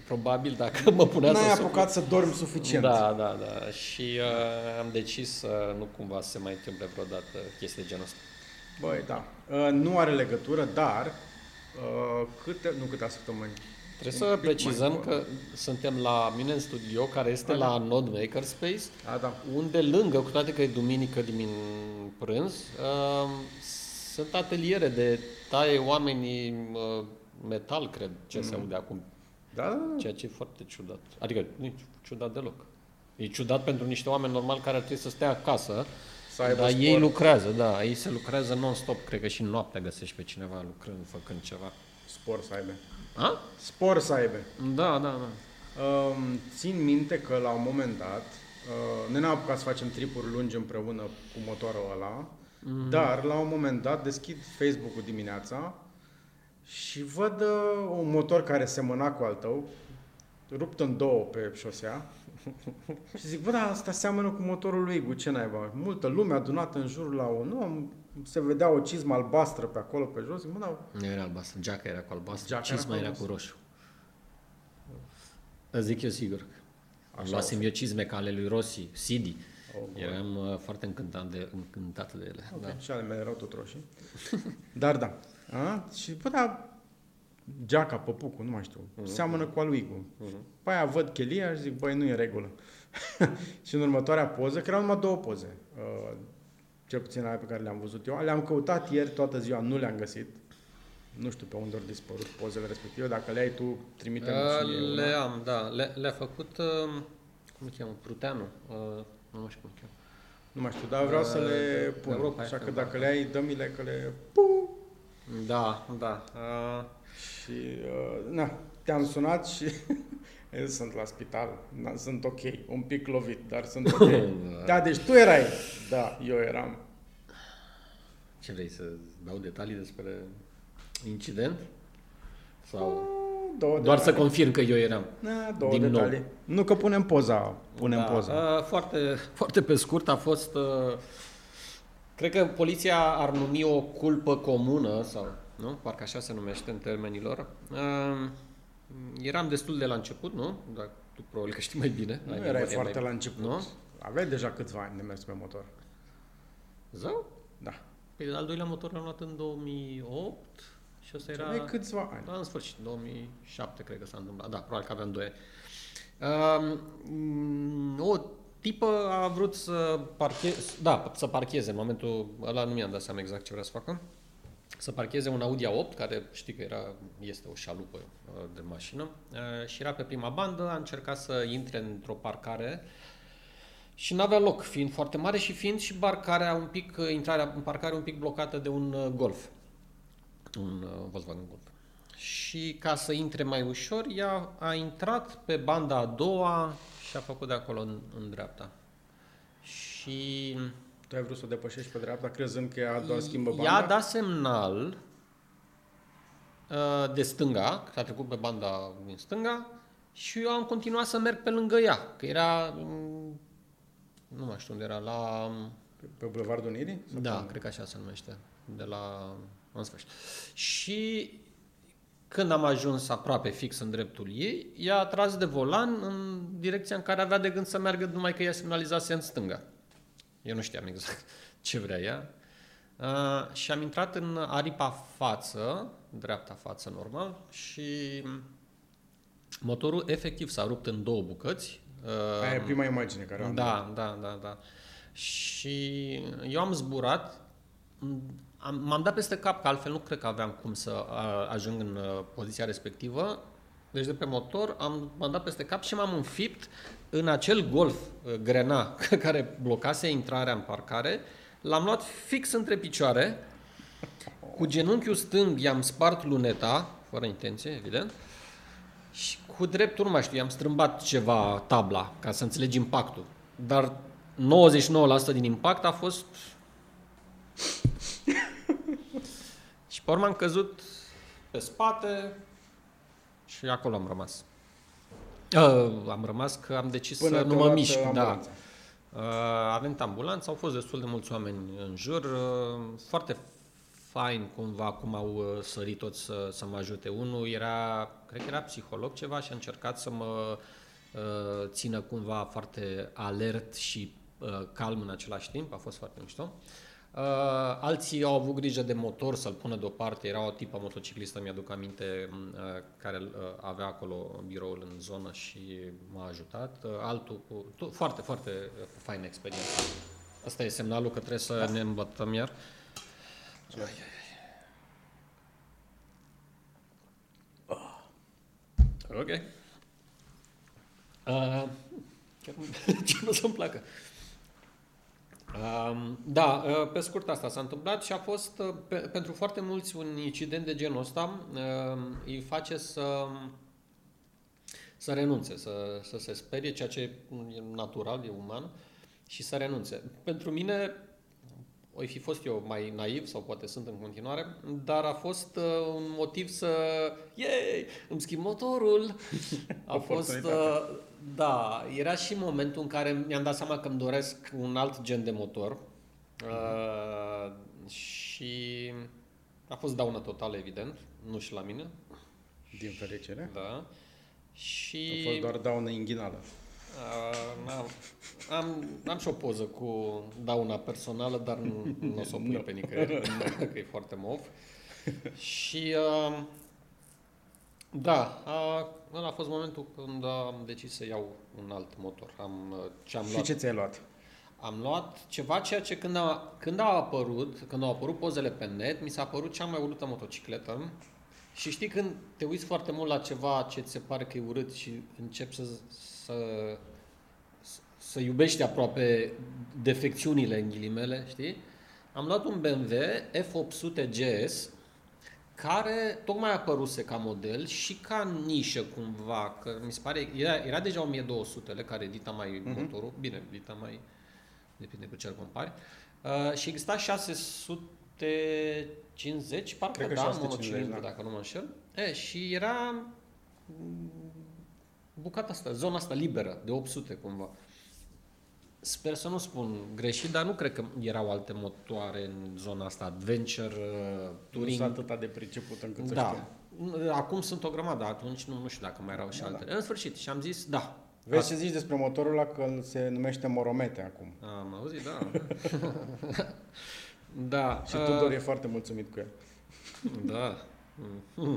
Probabil dacă mă punea N-ai să... apucat să dormi suficient. Da, da, da. Și uh, am decis să nu cumva să se mai întâmple vreodată chestii de genul ăsta. Băi, da. Uh, nu are legătură, dar uh, câte, nu câte săptămâni, Trebuie să precizăm că suntem la mine în studio, care este da, la da. Node Makerspace, da, da. unde lângă, cu toate că e duminică din prânz, uh, sunt ateliere de taie oamenii uh, metal, cred, ce mm. se aude acum. Da, da, da. Ceea ce e foarte ciudat. Adică nu e ciudat deloc. E ciudat pentru niște oameni normali care ar trebui să stea acasă, să dar sport. ei lucrează, da, ei se lucrează non-stop, cred că și noaptea găsești pe cineva lucrând, făcând ceva. Sport să aibă. A? Spor să aibă. Da, da, da. Um, țin minte că la un moment dat, uh, ne-am apucat să facem tripuri lungi împreună cu motorul ăla, mm. dar la un moment dat deschid Facebook-ul dimineața și văd uh, un motor care semăna cu al tău, rupt în două pe șosea, și zic, bă, da, asta seamănă cu motorul lui Gu, ce naiba? Multă lume adunată în jurul la un om, se vedea o cizmă albastră pe acolo, pe jos. Zic, mă, da. Nu era albastră, geaca era cu albastră, geaca cizma era, era cu roșu. Îți zic eu sigur. Așa Luasem eu cizme ca ale lui Rossi, Sidi. Oh, Eram uh, foarte încântat de, încântat de ele. Okay. Da. Și ale mele erau tot roșii. Dar da. A? Și bă, da, geaca, păpucul, nu mai știu, uh-huh. seamănă cu aluigul. Uh-huh. Pe aia văd chelia și zic, băi, nu e în regulă. și în următoarea poză, că erau numai două poze. Uh, cel puțin alea pe care le-am văzut eu. Le-am căutat ieri toată ziua, nu le-am găsit. Nu știu pe unde au dispărut pozele respective. Dacă le ai tu, trimite-mi uh, și Le una. am, da. Le, le-a făcut, uh, cum îl cheamă, Pruteanu. Uh, nu mai știu cum îl cheamă. Nu mai știu, dar vreau uh, să le pun. Europa Așa că dacă le ai, dă-mi-le că le... Pum! Da, da. Uh... Și, uh, na, te-am sunat și sunt la spital, na, sunt ok, un pic lovit, dar sunt ok. da, deci tu erai. Da, eu eram. Ce vrei, să dau detalii despre incident? Sau două doar detalii. să confirm că eu eram? Da, două din detalii. Nou. Nu că punem poza, punem da, poza. Foarte, foarte pe scurt a fost... Cred că poliția ar numi o culpă comună, sau, nu? Parcă așa se numește în termenilor. Eram destul de la început, nu? Dar tu probabil că știi mai bine. Nu erai foarte mai... la început. Nu? Aveai deja câțiva ani de mers pe motor. Zău? Da. Păi al doilea motor l-am luat în 2008 și ăsta era... Aveai câțiva ani. Da, în sfârșit, 2007 cred că s-a întâmplat. Da, probabil că aveam 2 ani. Um, o tipă a vrut să parcheze, da, să parcheze în momentul ăla, nu mi-am dat seama exact ce vrea să facă să parcheze un Audi A8, care știi că era, este o șalupă uh, de mașină, uh, și era pe prima bandă, a încercat să intre într-o parcare și nu avea loc, fiind foarte mare și fiind și parcarea un pic, uh, intrarea în parcare un pic blocată de un Golf, un Volkswagen Golf. Și ca să intre mai ușor, ea a intrat pe banda a doua și a făcut de acolo în, în dreapta. Și tu ai vrut să o depășești pe dreapta, crezând că ea doar schimbă banda? Ea a dat semnal uh, de stânga, că a trecut pe banda din stânga, și eu am continuat să merg pe lângă ea, că era mm, nu mai știu unde era, la... Pe, pe Bulevardul Unirii? Da, cred că așa se numește, de la... în sfârșit. Și când am ajuns aproape fix în dreptul ei, ea a tras de volan în direcția în care avea de gând să meargă, numai că ea semnalizase în stânga. Eu nu știam exact ce vrea ea. Uh, și am intrat în aripa față, dreapta față normal, și motorul efectiv s-a rupt în două bucăți. Uh, Aia e prima imagine care am Da, da, da, da. Și eu am zburat, am, m-am dat peste cap, că altfel nu cred că aveam cum să ajung în uh, poziția respectivă. Deci de pe motor am, m-am dat peste cap și m-am înfipt în acel golf uh, grena care blocase intrarea în parcare. L-am luat fix între picioare, cu genunchiul stâng i-am spart luneta, fără intenție, evident, și cu dreptul, nu mai știu, i-am strâmbat ceva tabla ca să înțelegi impactul. Dar 99% din impact a fost și pe urmă am căzut pe spate și acolo am rămas. Uh, am rămas că am decis Până să nu mă mișc. Da. Uh, a venit ambulanța, au fost destul de mulți oameni în jur. Uh, foarte fain cumva cum au uh, sărit toți să, să mă ajute. Unul era, cred că era psiholog ceva și a încercat să mă uh, țină cumva foarte alert și uh, calm în același timp. A fost foarte mișto. Uh, Uh, alții au avut grijă de motor să-l pună deoparte. Era o tipă motociclistă, mi-aduc aminte, uh, care uh, avea acolo biroul în zonă și m-a ajutat. Uh, altul cu... Tu, foarte, foarte uh, faină experiență. Asta e semnalul că trebuie să da. ne îmbătăm iar. Ai, ai, ai. Ok. Uh, chiar ce nu să-mi placă. Da, ă, pe scurt asta s-a întâmplat și a fost ă, pe, pentru foarte mulți un incident de genul ăsta ă, îi face să să renunțe, să, să se sperie, ceea ce e natural, e uman, și să renunțe. Pentru mine, oi fi fost eu mai naiv, sau poate sunt în continuare, dar a fost uh, un motiv să, yay, îmi schimb motorul. A fost, uh, da, era și momentul în care mi-am dat seama că îmi doresc un alt gen de motor. Uh, și a fost daună totală, evident, nu și la mine. Din fericire. Da. Și... A fost doar daună inghinală. Uh, am, am, am și o poză cu dauna personală, dar nu, nu o să o pun pe nicăieri, că e foarte mov. și uh, da, a, ăla a fost momentul când am decis să iau un alt motor. Am, ce am și luat, ce ți-ai luat? Am luat ceva ceea ce când a, când a apărut, când au apărut pozele pe net, mi s-a părut cea mai urâtă motocicletă. Și știi când te uiți foarte mult la ceva ce ți se pare că e urât și începi să, să, să iubești aproape defecțiunile în ghilimele, știi? Am luat un BMW F800 GS care tocmai apăruse ca model și ca nișă cumva, că mi se pare, era, era deja 1200 care edita mai uh-huh. motorul, bine, edita mai, depinde cu ce compari, uh, și exista 650, parcă Cred da, monocilindru, da. dacă nu mă înșel, e, și era bucata asta, zona asta liberă, de 800 cumva. Sper să nu spun greșit, dar nu cred că erau alte motoare în zona asta, Adventure, uh, Touring. Nu sunt atât de priceput încât da. să știu. Acum sunt o grămadă, atunci nu, nu știu dacă mai erau și da, altele. Da. În sfârșit, și am zis, da. Vezi ce zici despre motorul ăla că se numește Moromete acum. Am auzit, da. da. Și Tudor uh, e foarte mulțumit cu el. Da.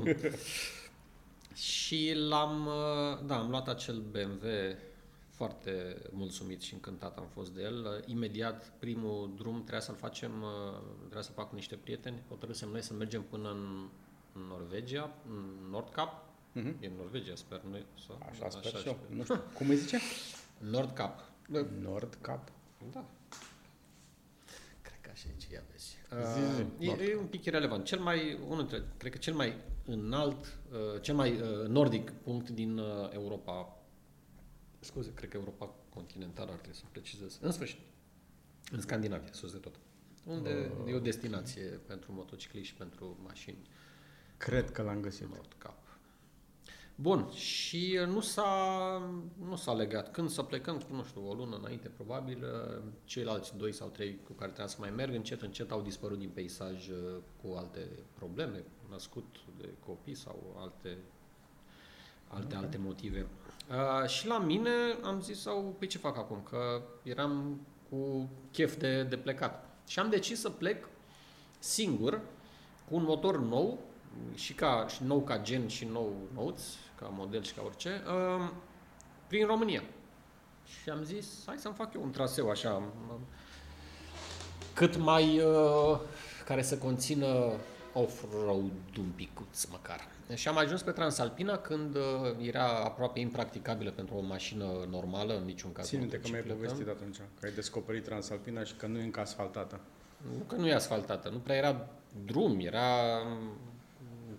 și l-am, uh, da, am luat acel BMW foarte mulțumit și încântat am fost de el. Imediat, primul drum trebuia să-l facem, uh, trebuia să fac cu niște prieteni. Hotărâsem noi să mergem până în Norvegia, în Nordkap. Mm-hmm. E în Norvegia, sper. Nu, sau, așa, așa sper și eu. Nu știu, cum îi zice? Nordkap. Nordkap? Da. Cred că așa e, ia vezi. Uh, e, e un pic irrelevant. Cel mai, unul dintre, cred că cel mai înalt, uh, cel mai uh, nordic punct din uh, Europa scuze, cred că Europa continentală ar trebui să precizez. În sfârșit, în Scandinavia, sus de tot. Unde uh. e o destinație pentru motocicliști și pentru mașini. Cred că l-am găsit. Nordcap. Bun, și nu s-a, nu s-a legat. Când să plecăm, cu, nu știu, o lună înainte, probabil, ceilalți doi sau trei cu care trebuia să mai merg, încet, încet au dispărut din peisaj cu alte probleme, născut de copii sau alte, alte, okay. alte motive. Uh, și la mine am zis, sau, pe ce fac acum? Că eram cu chef de, de plecat. Și am decis să plec singur, cu un motor nou, și, ca, și nou ca gen și nou notes, ca model și ca orice, uh, prin România. Și am zis, hai să-mi fac eu un traseu așa, cât mai, uh, care să conțină off-road un picuț măcar. Și am ajuns pe Transalpina când uh, era aproape impracticabilă pentru o mașină normală, în niciun caz. Ține-te că mi-ai povestit atunci, că ai descoperit Transalpina și că nu e încă asfaltată. Nu că nu e asfaltată, nu prea era drum, era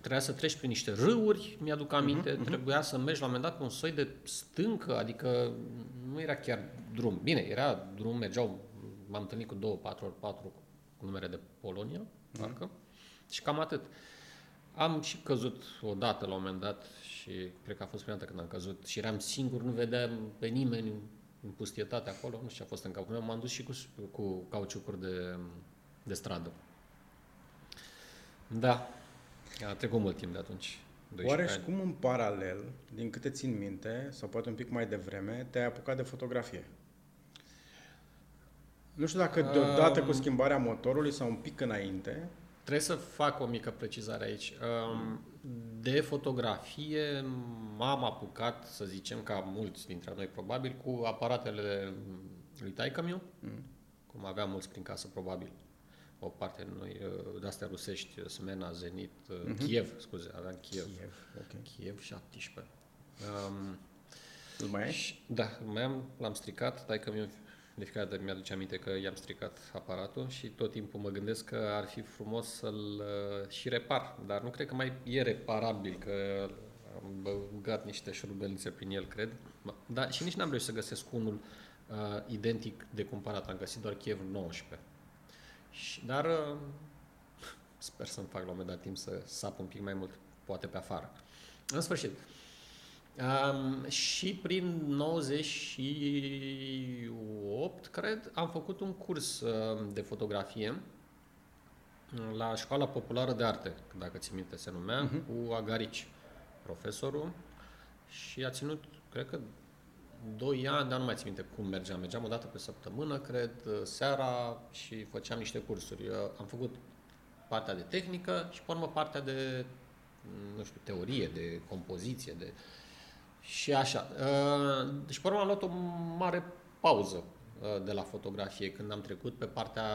trebuia să treci prin niște râuri, mi-aduc aminte, uh-huh, trebuia să mergi la un moment dat pe un soi de stâncă, adică nu era chiar drum. Bine, era drum, mergeau, m-am întâlnit cu două, patru ori patru cu numere de Polonia, uh-huh. parcă, și cam atât. Am și căzut odată la un moment dat și cred că a fost prima dată când am căzut și eram singur, nu vedeam pe nimeni în pustietate acolo, nu știu ce a fost în capul meu, m-am dus și cu, cu cauciucuri de, de stradă. Da, a trecut mult timp de atunci. Oare și cum în paralel, din câte țin minte, sau poate un pic mai devreme, te-ai apucat de fotografie? Nu știu dacă deodată um, cu schimbarea motorului sau un pic înainte. Trebuie să fac o mică precizare aici. Um, de fotografie m-am apucat, să zicem, ca mulți dintre noi probabil, cu aparatele lui taică mm. cum aveam mulți prin casă probabil o parte noi uh, de astea rusești, Smena, Zenit, uh-huh. Kiev, scuze, aveam Kiev. Kiev, okay. Kiev 17. Um, Îl mai ai? Și, da, mai am, l-am stricat, dar că mi de fiecare dată mi-aduce aminte că i-am stricat aparatul și tot timpul mă gândesc că ar fi frumos să-l uh, și repar, dar nu cred că mai e reparabil, că am băgat niște șurubelnițe prin el, cred. Da, și nici n-am reușit să găsesc unul uh, identic de cumpărat, am găsit doar Kiev 19. Și, dar uh, sper să-mi fac la un moment dat timp să sap un pic mai mult, poate pe afară. În sfârșit, um, și prin 98, cred, am făcut un curs uh, de fotografie la Școala Populară de Arte, dacă ți minte se numea, uh-huh. cu Agarici, profesorul, și a ținut, cred că, 2 ani, dar nu mai țin minte cum mergeam. Mergeam o dată pe săptămână, cred, seara și făceam niște cursuri. Eu am făcut partea de tehnică și, pe urmă, partea de, nu știu, teorie, de compoziție, de... Și așa. Uh, deci, pe urmă, am luat o mare pauză uh, de la fotografie când am trecut pe partea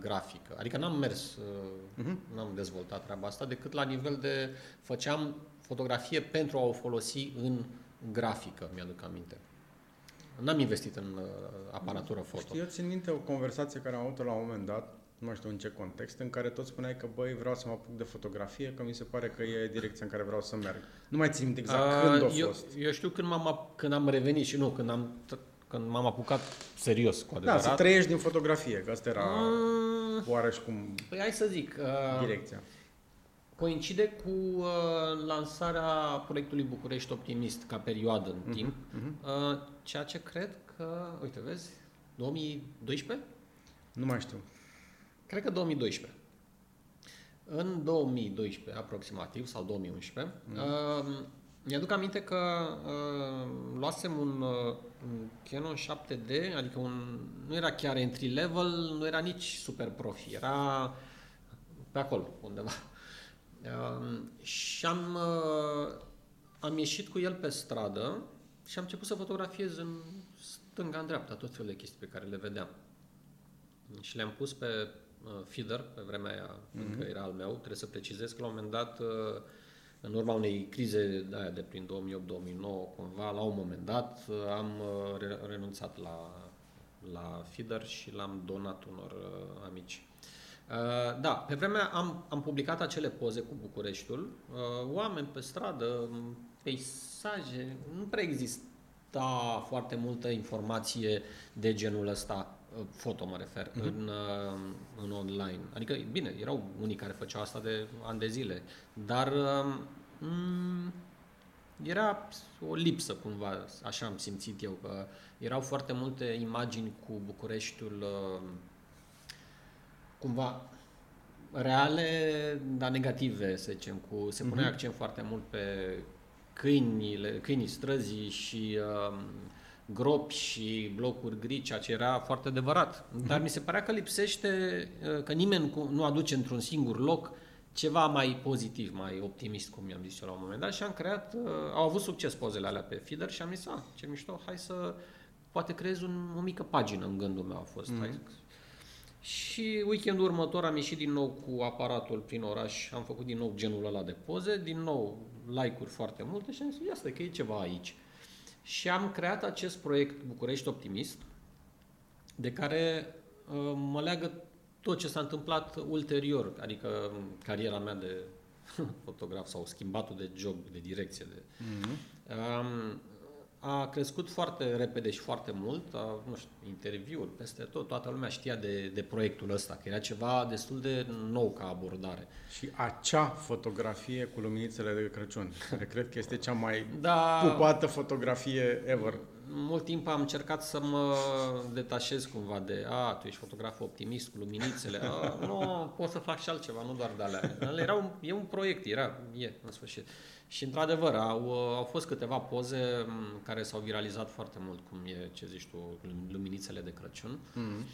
grafică. Adică n-am mers, uh-huh. n-am dezvoltat treaba asta, decât la nivel de făceam fotografie pentru a o folosi în grafică, mi-aduc aminte. N-am investit în uh, aparatură foto. Știi, eu țin minte o conversație care am avut la un moment dat, nu mai știu în ce context, în care tot spuneai că, băi, vreau să mă apuc de fotografie, că mi se pare că e direcția în care vreau să merg. Nu mai țin minte exact uh, când a eu, fost. Eu știu când, m-am, când am revenit și nu, când am, când m-am apucat serios cu adevărat. Da, să trăiești din fotografie, că asta era uh, oareși cum Păi hai să zic. Uh, direcția coincide cu uh, lansarea proiectului București Optimist ca perioadă în uh-huh, timp, uh-huh. Uh, ceea ce cred că, uite, vezi, 2012? Nu mai știu. Cred că 2012. În 2012, aproximativ, sau 2011, uh-huh. uh, mi-aduc aminte că uh, luasem un, uh, un Canon 7D, adică un, nu era chiar entry level, nu era nici super profi, era pe acolo, undeva. Și am, uh, am ieșit cu el pe stradă și am început să fotografiez în stânga, în dreapta, tot felul de chestii pe care le vedeam. Și le-am pus pe uh, feeder, pe vremea aia, mm-hmm. încă era al meu. Trebuie să precizez că la un moment dat, uh, în urma unei crize de, aia de prin 2008-2009, cumva, la un moment dat, am renunțat la, la feeder și l-am donat unor amici. Uh, da, pe vremea am, am publicat acele poze cu Bucureștiul, uh, oameni pe stradă, peisaje, nu prea exista foarte multă informație de genul ăsta, uh, foto mă refer, uh-huh. în, în online. Adică, bine, erau unii care făceau asta de ani de zile, dar um, era o lipsă cumva, așa am simțit eu, că erau foarte multe imagini cu Bucureștiul uh, cumva reale, dar negative, să zicem, cu, se pune uh-huh. accent foarte mult pe câinile, câinii străzii și uh, gropi și blocuri gri, ceea ce era foarte adevărat. Uh-huh. Dar mi se părea că lipsește, uh, că nimeni nu aduce într-un singur loc ceva mai pozitiv, mai optimist, cum i-am zis eu la un moment dat și am creat, uh, au avut succes pozele alea pe feeder și am zis, ah, ce mișto, hai să poate creez un, o mică pagină în gândul meu a fost. Mm. Hai, și weekendul următor am ieșit din nou cu aparatul prin oraș, am făcut din nou genul ăla de poze, din nou like-uri foarte multe și am zis, asta că e ceva aici. Și am creat acest proiect București Optimist, de care uh, mă leagă tot ce s-a întâmplat ulterior, adică cariera mea de fotograf sau schimbatul de job, de direcție. De, mm-hmm. um, a crescut foarte repede și foarte mult, a, nu știu, interviuri peste tot, toată lumea știa de, de proiectul ăsta, că era ceva destul de nou ca abordare. Și acea fotografie cu luminițele de Crăciun, care cred că este cea mai da, pupată fotografie ever. Mult timp am încercat să mă detașez cumva de, a, tu ești fotograf optimist cu luminițele, a, nu, pot să fac și altceva, nu doar de alea. Era un, e un proiect, era, e, în sfârșit. Și într-adevăr, au, uh, au fost câteva poze mm, care s-au viralizat foarte mult, cum e, ce zici tu, luminițele de Crăciun, mm-hmm.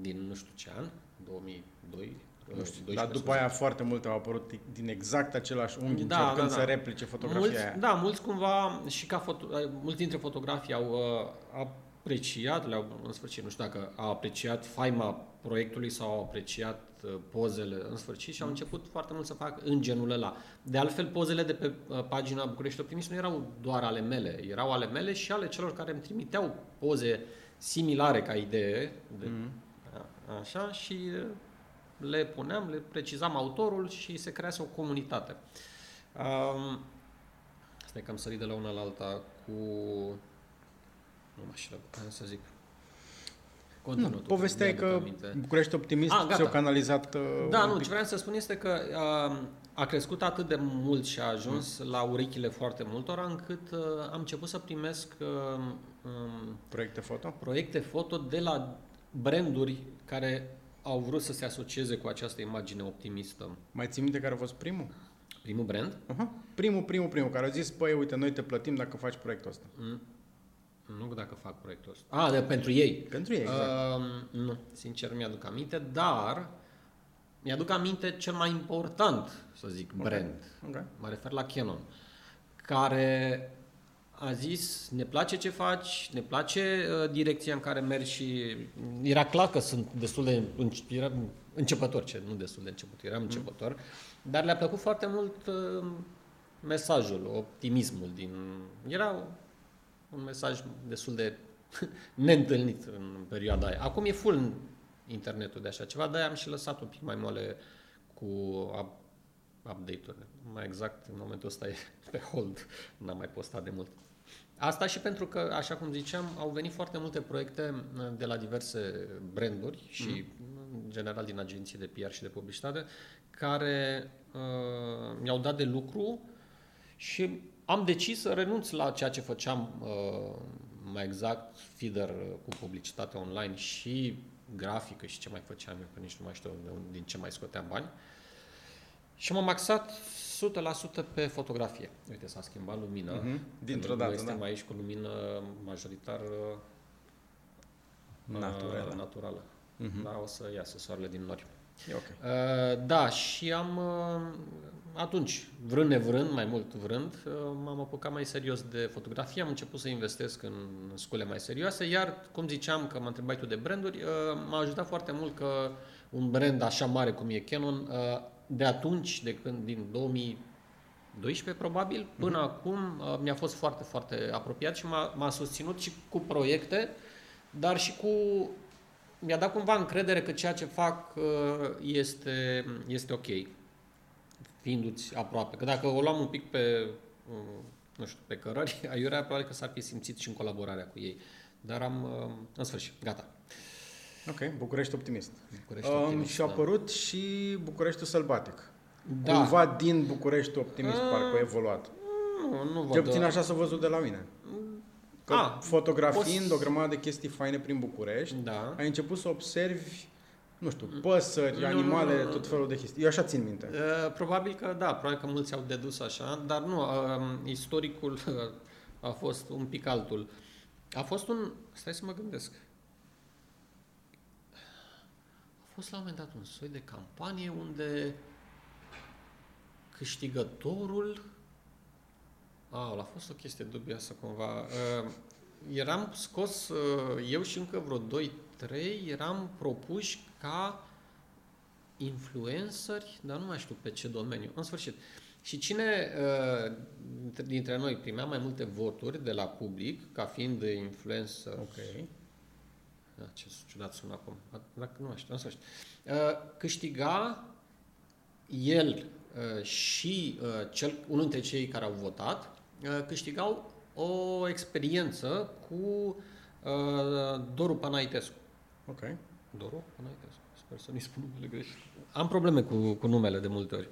din nu știu ce an, 2002, nu știu, dar după aia foarte multe au apărut din exact același unghi, da, încercând da, da. să replice fotografia mulți, aia. Da, mulți cumva, și ca foto, mulți dintre fotografii au, uh, apreciat, le-au, în sfârșit, nu știu dacă au apreciat faima proiectului sau au apreciat uh, pozele în sfârșit și au început foarte mult să fac în genul ăla. De altfel, pozele de pe uh, pagina București Optimist nu erau doar ale mele, erau ale mele și ale celor care îmi trimiteau poze similare ca idee, de, mm. a, așa, și uh, le puneam, le precizam autorul și se crease o comunitate. Um, stai că am sărit de la una la alta cu nu mai știu, să zic. Continuă nu, povestea e că București Optimist a, și-au canalizat... Uh, da, nu, ce vreau să spun este că uh, a crescut atât de mult și a ajuns mm. la urechile foarte multora încât uh, am început să primesc uh, um, proiecte foto? Proiecte foto de la branduri care au vrut să se asocieze cu această imagine optimistă. Mai ții minte care a fost primul? Primul brand? Uh-huh. Primul, primul, primul, care a zis, păi, uite, noi te plătim dacă faci proiectul ăsta. Mm. Nu dacă fac proiectul ăsta. Ah, de, pentru ei. Pentru ei, exact. Uh, nu, sincer mi-aduc aminte, dar mi-aduc aminte cel mai important, să zic, okay. brand. Okay. Mă refer la Canon, care a zis, ne place ce faci, ne place uh, direcția în care mergi și era clar că sunt destul de era începător, ce, nu destul de începător, eram mm. începător, dar le-a plăcut foarte mult uh, mesajul, optimismul din... Era un mesaj destul de neîntâlnit în perioada aia. Acum e full internetul de așa ceva, dar am și lăsat un pic mai moale cu update-urile. Mai exact, în momentul ăsta e pe hold, n-am mai postat de mult. Asta și pentru că, așa cum ziceam, au venit foarte multe proiecte uh, de la diverse branduri și, mm. în general, din agenții de PR și de publicitate, care uh, mi-au dat de lucru și am decis să renunț la ceea ce făceam uh, mai exact feeder cu publicitate online și grafică și ce mai făceam eu, că nici nu mai știu din ce mai scoteam bani. Și m-am axat 100% pe fotografie. Uite, s-a schimbat lumina. Uh-huh. Dintr-o dată, suntem da. aici cu lumină majoritar uh, naturală. naturală. Uh-huh. Da, o să iasă soarele din nori. E okay. Uh, da, și am uh, atunci, vrând nevrând, mai mult vrând, uh, m-am apucat mai serios de fotografie, am început să investesc în scule mai serioase, iar, cum ziceam, că mă întrebai tu de branduri, uh, m-a ajutat foarte mult că un brand așa mare cum e Canon, uh, de atunci, de când, din 2012 probabil, până uh-huh. acum mi-a fost foarte, foarte apropiat și m-a, m-a susținut și cu proiecte, dar și cu mi-a dat cumva încredere că ceea ce fac este, este ok fiindu-ți aproape. Că dacă o luam un pic pe, uh, nu știu, pe cărări, aiurea probabil că s-ar fi simțit și în colaborarea cu ei. Dar am, uh, în sfârșit, gata. Ok, București optimist. București optimist um, și a da. apărut da. și Bucureștiul sălbatic. Da. Cumva din București optimist, uh, parcă a evoluat. nu, nu văd. Cel puțin așa s-a văzut de la mine. Că A, fotografiind poți... o grămadă de chestii faine prin București, da. ai început să observi nu știu, păsări, nu, animale, nu, nu, tot felul de chestii. Eu așa țin minte. Uh, probabil că da, probabil că mulți au dedus așa, dar nu, uh, istoricul a fost un pic altul. A fost un... Stai să mă gândesc. A fost la un moment dat un soi de campanie unde câștigătorul a, a fost o chestie dubioasă cumva. Uh, eram scos, uh, eu și încă vreo 2-3, eram propuși ca influenceri, dar nu mai știu pe ce domeniu. În sfârșit. Și cine uh, dintre noi primea mai multe voturi de la public, ca fiind influencer, ok, da, ce ciudat sună acum, dacă nu mai știu, în sfârșit, uh, câștiga el uh, și uh, cel, unul dintre cei care au votat, uh, câștigau o experiență cu uh, Doru Panaitescu. Ok. Doru Panaitescu. Sper să nu-i spun numele greșit. Am probleme cu, cu numele de multe ori.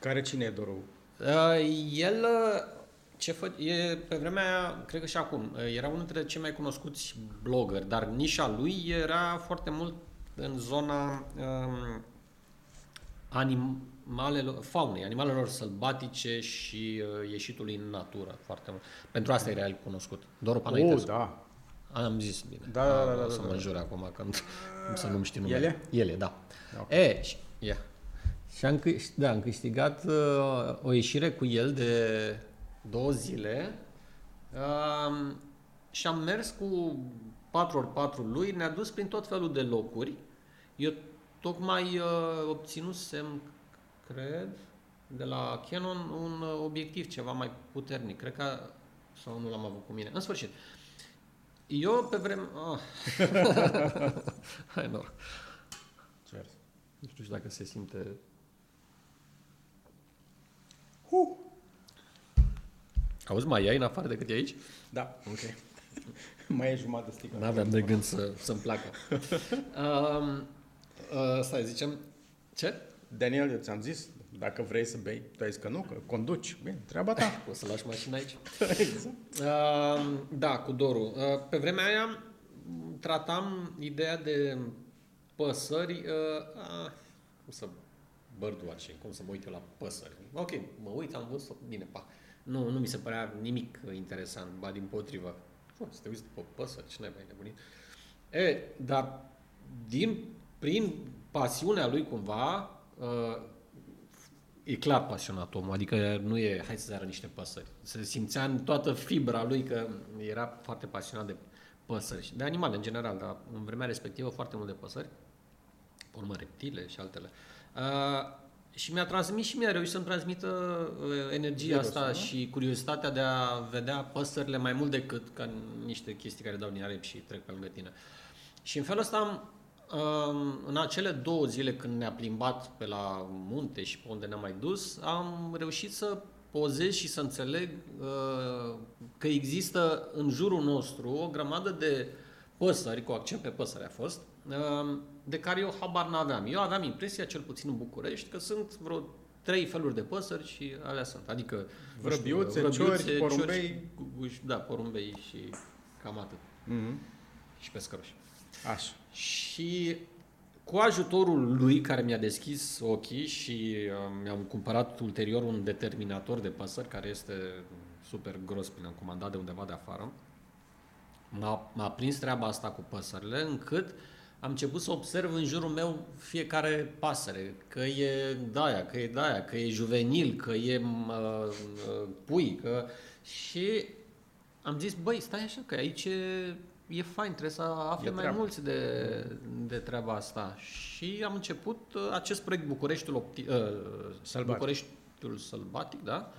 Care cine e Doru? Uh, el, uh, ce fă, e, pe vremea aia, cred că și acum, uh, era unul dintre cei mai cunoscuți blogger, dar nișa lui era foarte mult în zona um, animalelor, faunei, animalelor sălbatice și uh, ieșitului în natură foarte mult. Pentru asta era el cunoscut. Doru Panaitescu. Oh, da. Am zis bine. Da, da, da. da, da să da, mă da. jur acum când să nu-mi știu numele. Ele? Ele, da. Okay. E, și, yeah. și am, câș- da, am câștigat uh, o ieșire cu el de două zile uh, și am mers cu 4x4 lui, ne-a dus prin tot felul de locuri. Eu tocmai uh, obținusem, cred, de la Canon un uh, obiectiv ceva mai puternic. Cred că sau nu l-am avut cu mine. În sfârșit. Eu pe vreme... Oh. Hai nor. Cheers. Nu știu dacă se simte... Uh. Auzi, mai ai în afară decât e aici? Da, ok. mai e jumătate de sticlă. N-aveam de gând să, să-mi placă. um, uh, stai, zicem... Ce? Daniel, eu ți-am zis, dacă vrei să bei, tu ai zis că nu, că conduci. Bine, treaba ta. O să lași mașina aici? exact. Uh, da, cu Doru. Uh, pe vremea aia m, tratam ideea de păsări, uh, uh, cum să birdwatching, cum să mă uit eu la păsări. Ok, mă uit, am văzut, bine, pa. Nu, nu mi se părea nimic interesant, ba din potrivă. Oh, să te uiți după păsări, ce n-ai mai nebunit. E, dar din, prin pasiunea lui cumva, uh, e clar pasionat omul, adică nu e hai să zară niște păsări. Se simțea în toată fibra lui că era foarte pasionat de păsări și de animale în general, dar în vremea respectivă foarte mult de păsări, pe urmă reptile și altele. Uh, și mi-a transmis și mi-a reușit să-mi transmită uh, energia Virus, asta da? și curiozitatea de a vedea păsările mai mult decât ca niște chestii care dau din aripi și trec pe lângă tine. Și în felul ăsta am, um, în acele două zile când ne-a plimbat pe la munte și pe unde ne-am mai dus, am reușit să pozez și să înțeleg uh, că există în jurul nostru o grămadă de păsări, cu accent pe păsări a fost, uh, de care eu habar n-aveam. Eu aveam impresia, cel puțin în București, că sunt vreo trei feluri de păsări și alea sunt. Adică nu știu, Vrăbiuțe, ciori, porumbei. gu- guși, da, porumbei și cam atât. Mhm. Și pescăruși. Așa. Și cu ajutorul lui care mi-a deschis ochii și uh, mi-am cumpărat ulterior un determinator de păsări care este super gros până am comandat de undeva de afară, m-a, m-a prins treaba asta cu păsările încât am început să observ în jurul meu fiecare pasăre, că e daia, că e daia, că e juvenil, că e uh, uh, pui, că... și am zis, băi, stai așa, că aici e, e fain, trebuie să afle E mai treabă. mulți de, de treaba asta. Și am început uh, acest proiect Bucureștiul, Opti, uh, Sălbatic. Bucureștiul Sălbatic, da?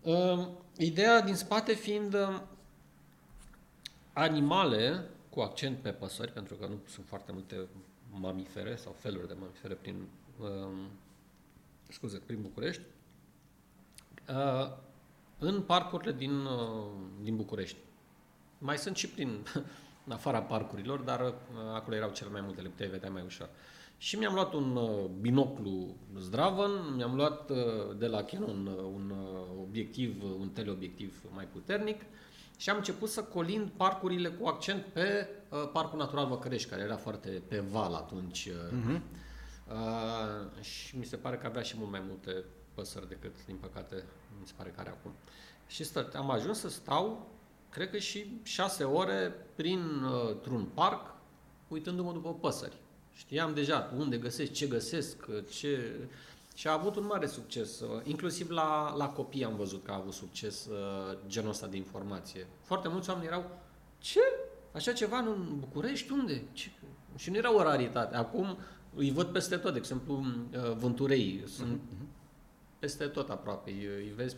Uh, ideea din spate fiind uh, animale cu accent pe păsări, pentru că nu sunt foarte multe mamifere sau feluri de mamifere prin, uh, scuze, prin București, uh, în parcurile din, uh, din București. Mai sunt și prin în afara parcurilor, dar uh, acolo erau cele mai multe, le puteai vedea mai ușor. Și mi-am luat un uh, binoclu Zdraven, mi-am luat uh, de la Canon uh, un obiectiv, un teleobiectiv mai puternic și am început să colind parcurile cu accent pe Parcul Natural Văcărești, care era foarte pe val atunci. Uh-huh. Uh, și mi se pare că avea și mult mai multe păsări decât, din păcate, mi se pare că are acum. Și stă, am ajuns să stau, cred că și șase ore, printr-un parc, uitându-mă după păsări. Știam deja unde găsesc, ce găsesc, ce... Și a avut un mare succes. Inclusiv la, la copii am văzut că a avut succes uh, genul ăsta de informație. Foarte mulți oameni erau, ce? Așa ceva în București? Unde? Ce? Și nu era o raritate. Acum îi văd peste tot. De exemplu, uh, vânturei sunt uh-huh. peste tot aproape. Îi, îi vezi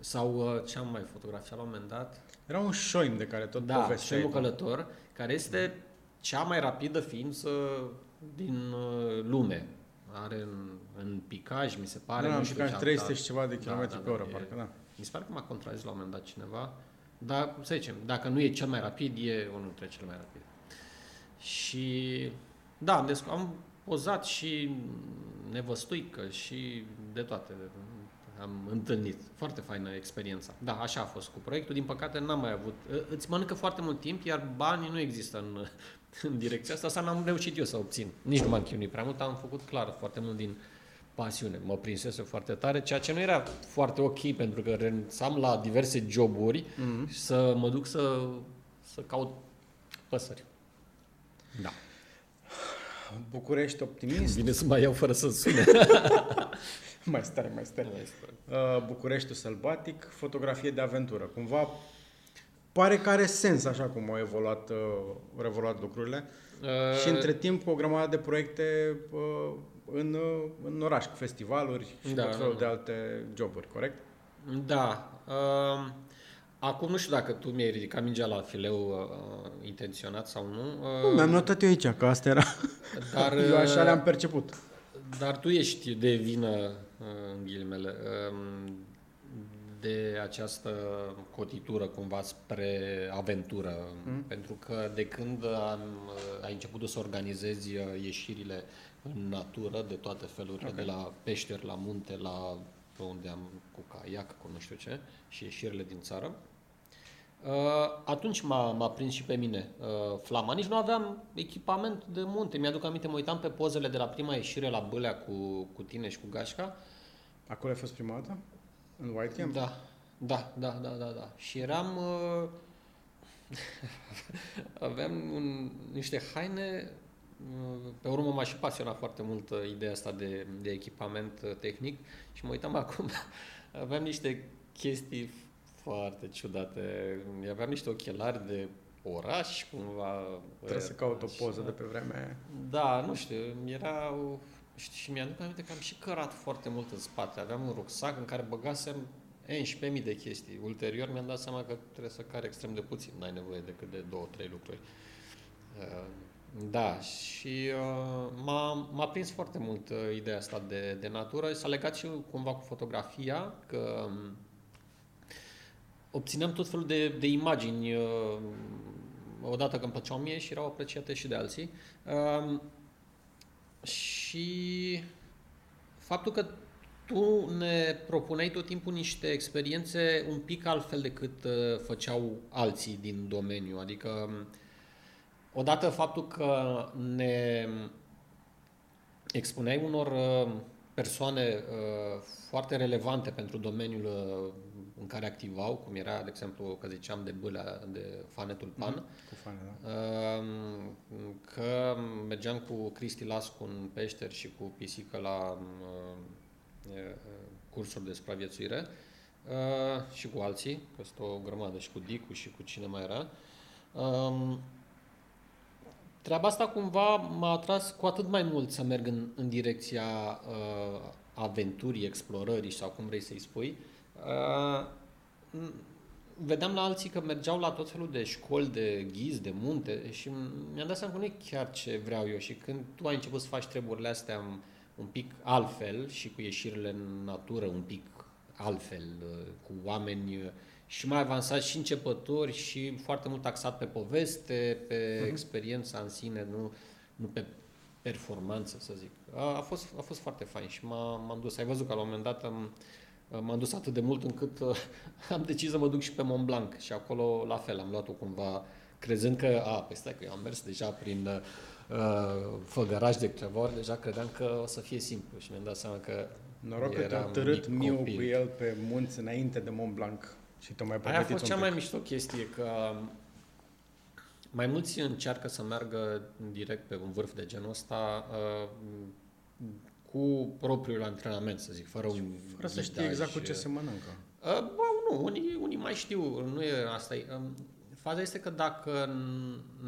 sau uh, ce am mai fotografiat la un moment dat? Era un șoim de care tot da, povesteai. Da, călător, care este cea mai rapidă ființă din uh, lume. Are în, în picaj, mi se pare. Da, nu știu picaj 300 și ceva de kilometri da, da, pe oră, da, parcă, da. Mi se pare că m-a contrazis la un moment dat cineva, dar să zicem, dacă nu e cel mai rapid, e unul dintre cel mai rapid. Și da, deci am pozat și nevăstuică și de toate am întâlnit. Foarte faină experiența. Da, așa a fost cu proiectul. Din păcate n-am mai avut. Îți mănâncă foarte mult timp, iar banii nu există în, în direcția asta. Asta n-am reușit eu să obțin. Nici nu m-am chinuit prea mult, am făcut clar foarte mult din pasiune. Mă prinsese foarte tare, ceea ce nu era foarte ok, pentru că renunțam la diverse joburi mm-hmm. să mă duc să, să caut păsări. Da. București optimist. Bine să mai iau fără să sune. mai stare, mai stare. Mai stare. Uh, Bucureștiul sălbatic, fotografie de aventură. Cumva pare că are sens așa cum au evoluat, uh, au evoluat lucrurile. Uh... Și între timp cu o grămadă de proiecte uh, în, uh, în oraș, cu festivaluri și da, tot felul da, de alte joburi, corect? Da. Uh, acum nu știu dacă tu mi-ai ridicat mingea la fileu uh, intenționat sau nu. Uh, mi-am notat eu aici, că asta era. Dar, eu așa le-am perceput. Dar tu ești de vină, în ghilimele, um, de această cotitură cumva spre aventură. Mm. Pentru că de când am, ai început să organizezi ieșirile în natură de toate felurile, okay. de la peșteri, la munte, la unde am cu caiac, cu nu știu ce, și ieșirile din țară, Uh, atunci m-a, m-a prins și pe mine uh, flama. Nici nu aveam echipament de munte. Mi-aduc aminte, mă uitam pe pozele de la prima ieșire la Bâlea cu, cu tine și cu Gașca. Acolo a fost prima dată? În White Camp? Da, da, da, da, da. da. Și eram... Uh, aveam un, niște haine... Uh, pe urmă m-a și pasionat foarte mult uh, ideea asta de, de echipament uh, tehnic și mă uitam acum. aveam niște chestii foarte ciudate. Aveam niște ochelari de oraș, cumva. Trebuie să caut o poză de pe vremea aia. Da, nu știu, era știi, și mi-aduc aminte că am și cărat foarte mult în spate. Aveam un rucsac în care băgasem 11.000 de chestii. Ulterior mi-am dat seama că trebuie să cari extrem de puțin, n-ai nevoie decât de două, trei lucruri. Uh, da, și uh, m-a, m-a prins foarte mult uh, ideea asta de, de natură. S-a legat și cumva cu fotografia, că um, obțineam tot felul de, de imagini uh, odată că îmi plăceau mie și erau apreciate și de alții. Uh, și faptul că tu ne propuneai tot timpul niște experiențe un pic altfel decât uh, făceau alții din domeniu. Adică, um, odată faptul că ne expuneai unor uh, persoane uh, foarte relevante pentru domeniul uh, în care activau, cum era, de exemplu, că ziceam de bâlea, de fanetul pan, mm-hmm. cu fane, da. uh, că mergeam cu Cristi Lascu în peșteri și cu pisică la uh, uh, cursuri de supraviețuire uh, și cu alții, că sunt o grămadă și cu Dicu și cu cine mai era. Uh, treaba asta cumva m-a atras cu atât mai mult să merg în, în direcția uh, aventurii, explorării sau cum vrei să-i spui. Uh, vedeam la alții că mergeau la tot felul de școli de ghiz, de munte și mi-am dat seama că nu e chiar ce vreau eu și când tu ai început să faci treburile astea un pic altfel și cu ieșirile în natură un pic altfel, uh, cu oameni uh, și mai avansat și începători și foarte mult taxat pe poveste, pe uh-huh. experiența în sine, nu, nu pe performanță, să zic. A, a, fost, a fost foarte fain și m-a, m-am dus. Ai văzut că la un moment dat am, m-am dus atât de mult încât uh, am decis să mă duc și pe Mont Blanc și acolo la fel am luat-o cumva crezând că, a, păi stai că eu am mers deja prin uh, făgăraș de câteva ori, deja credeam că o să fie simplu și mi-am dat seama că Noroc că te-a târât Miu cu el pe munți înainte de Mont Blanc și te mai Aia a fost cea mai mișto chestie, că mai mulți încearcă să meargă direct pe un vârf de genul ăsta uh, cu propriul antrenament, să zic, fără un Fără să știe exact cu ce se mănâncă. Uh, bă, nu, unii, unii mai știu, nu e asta. E, um, faza este că dacă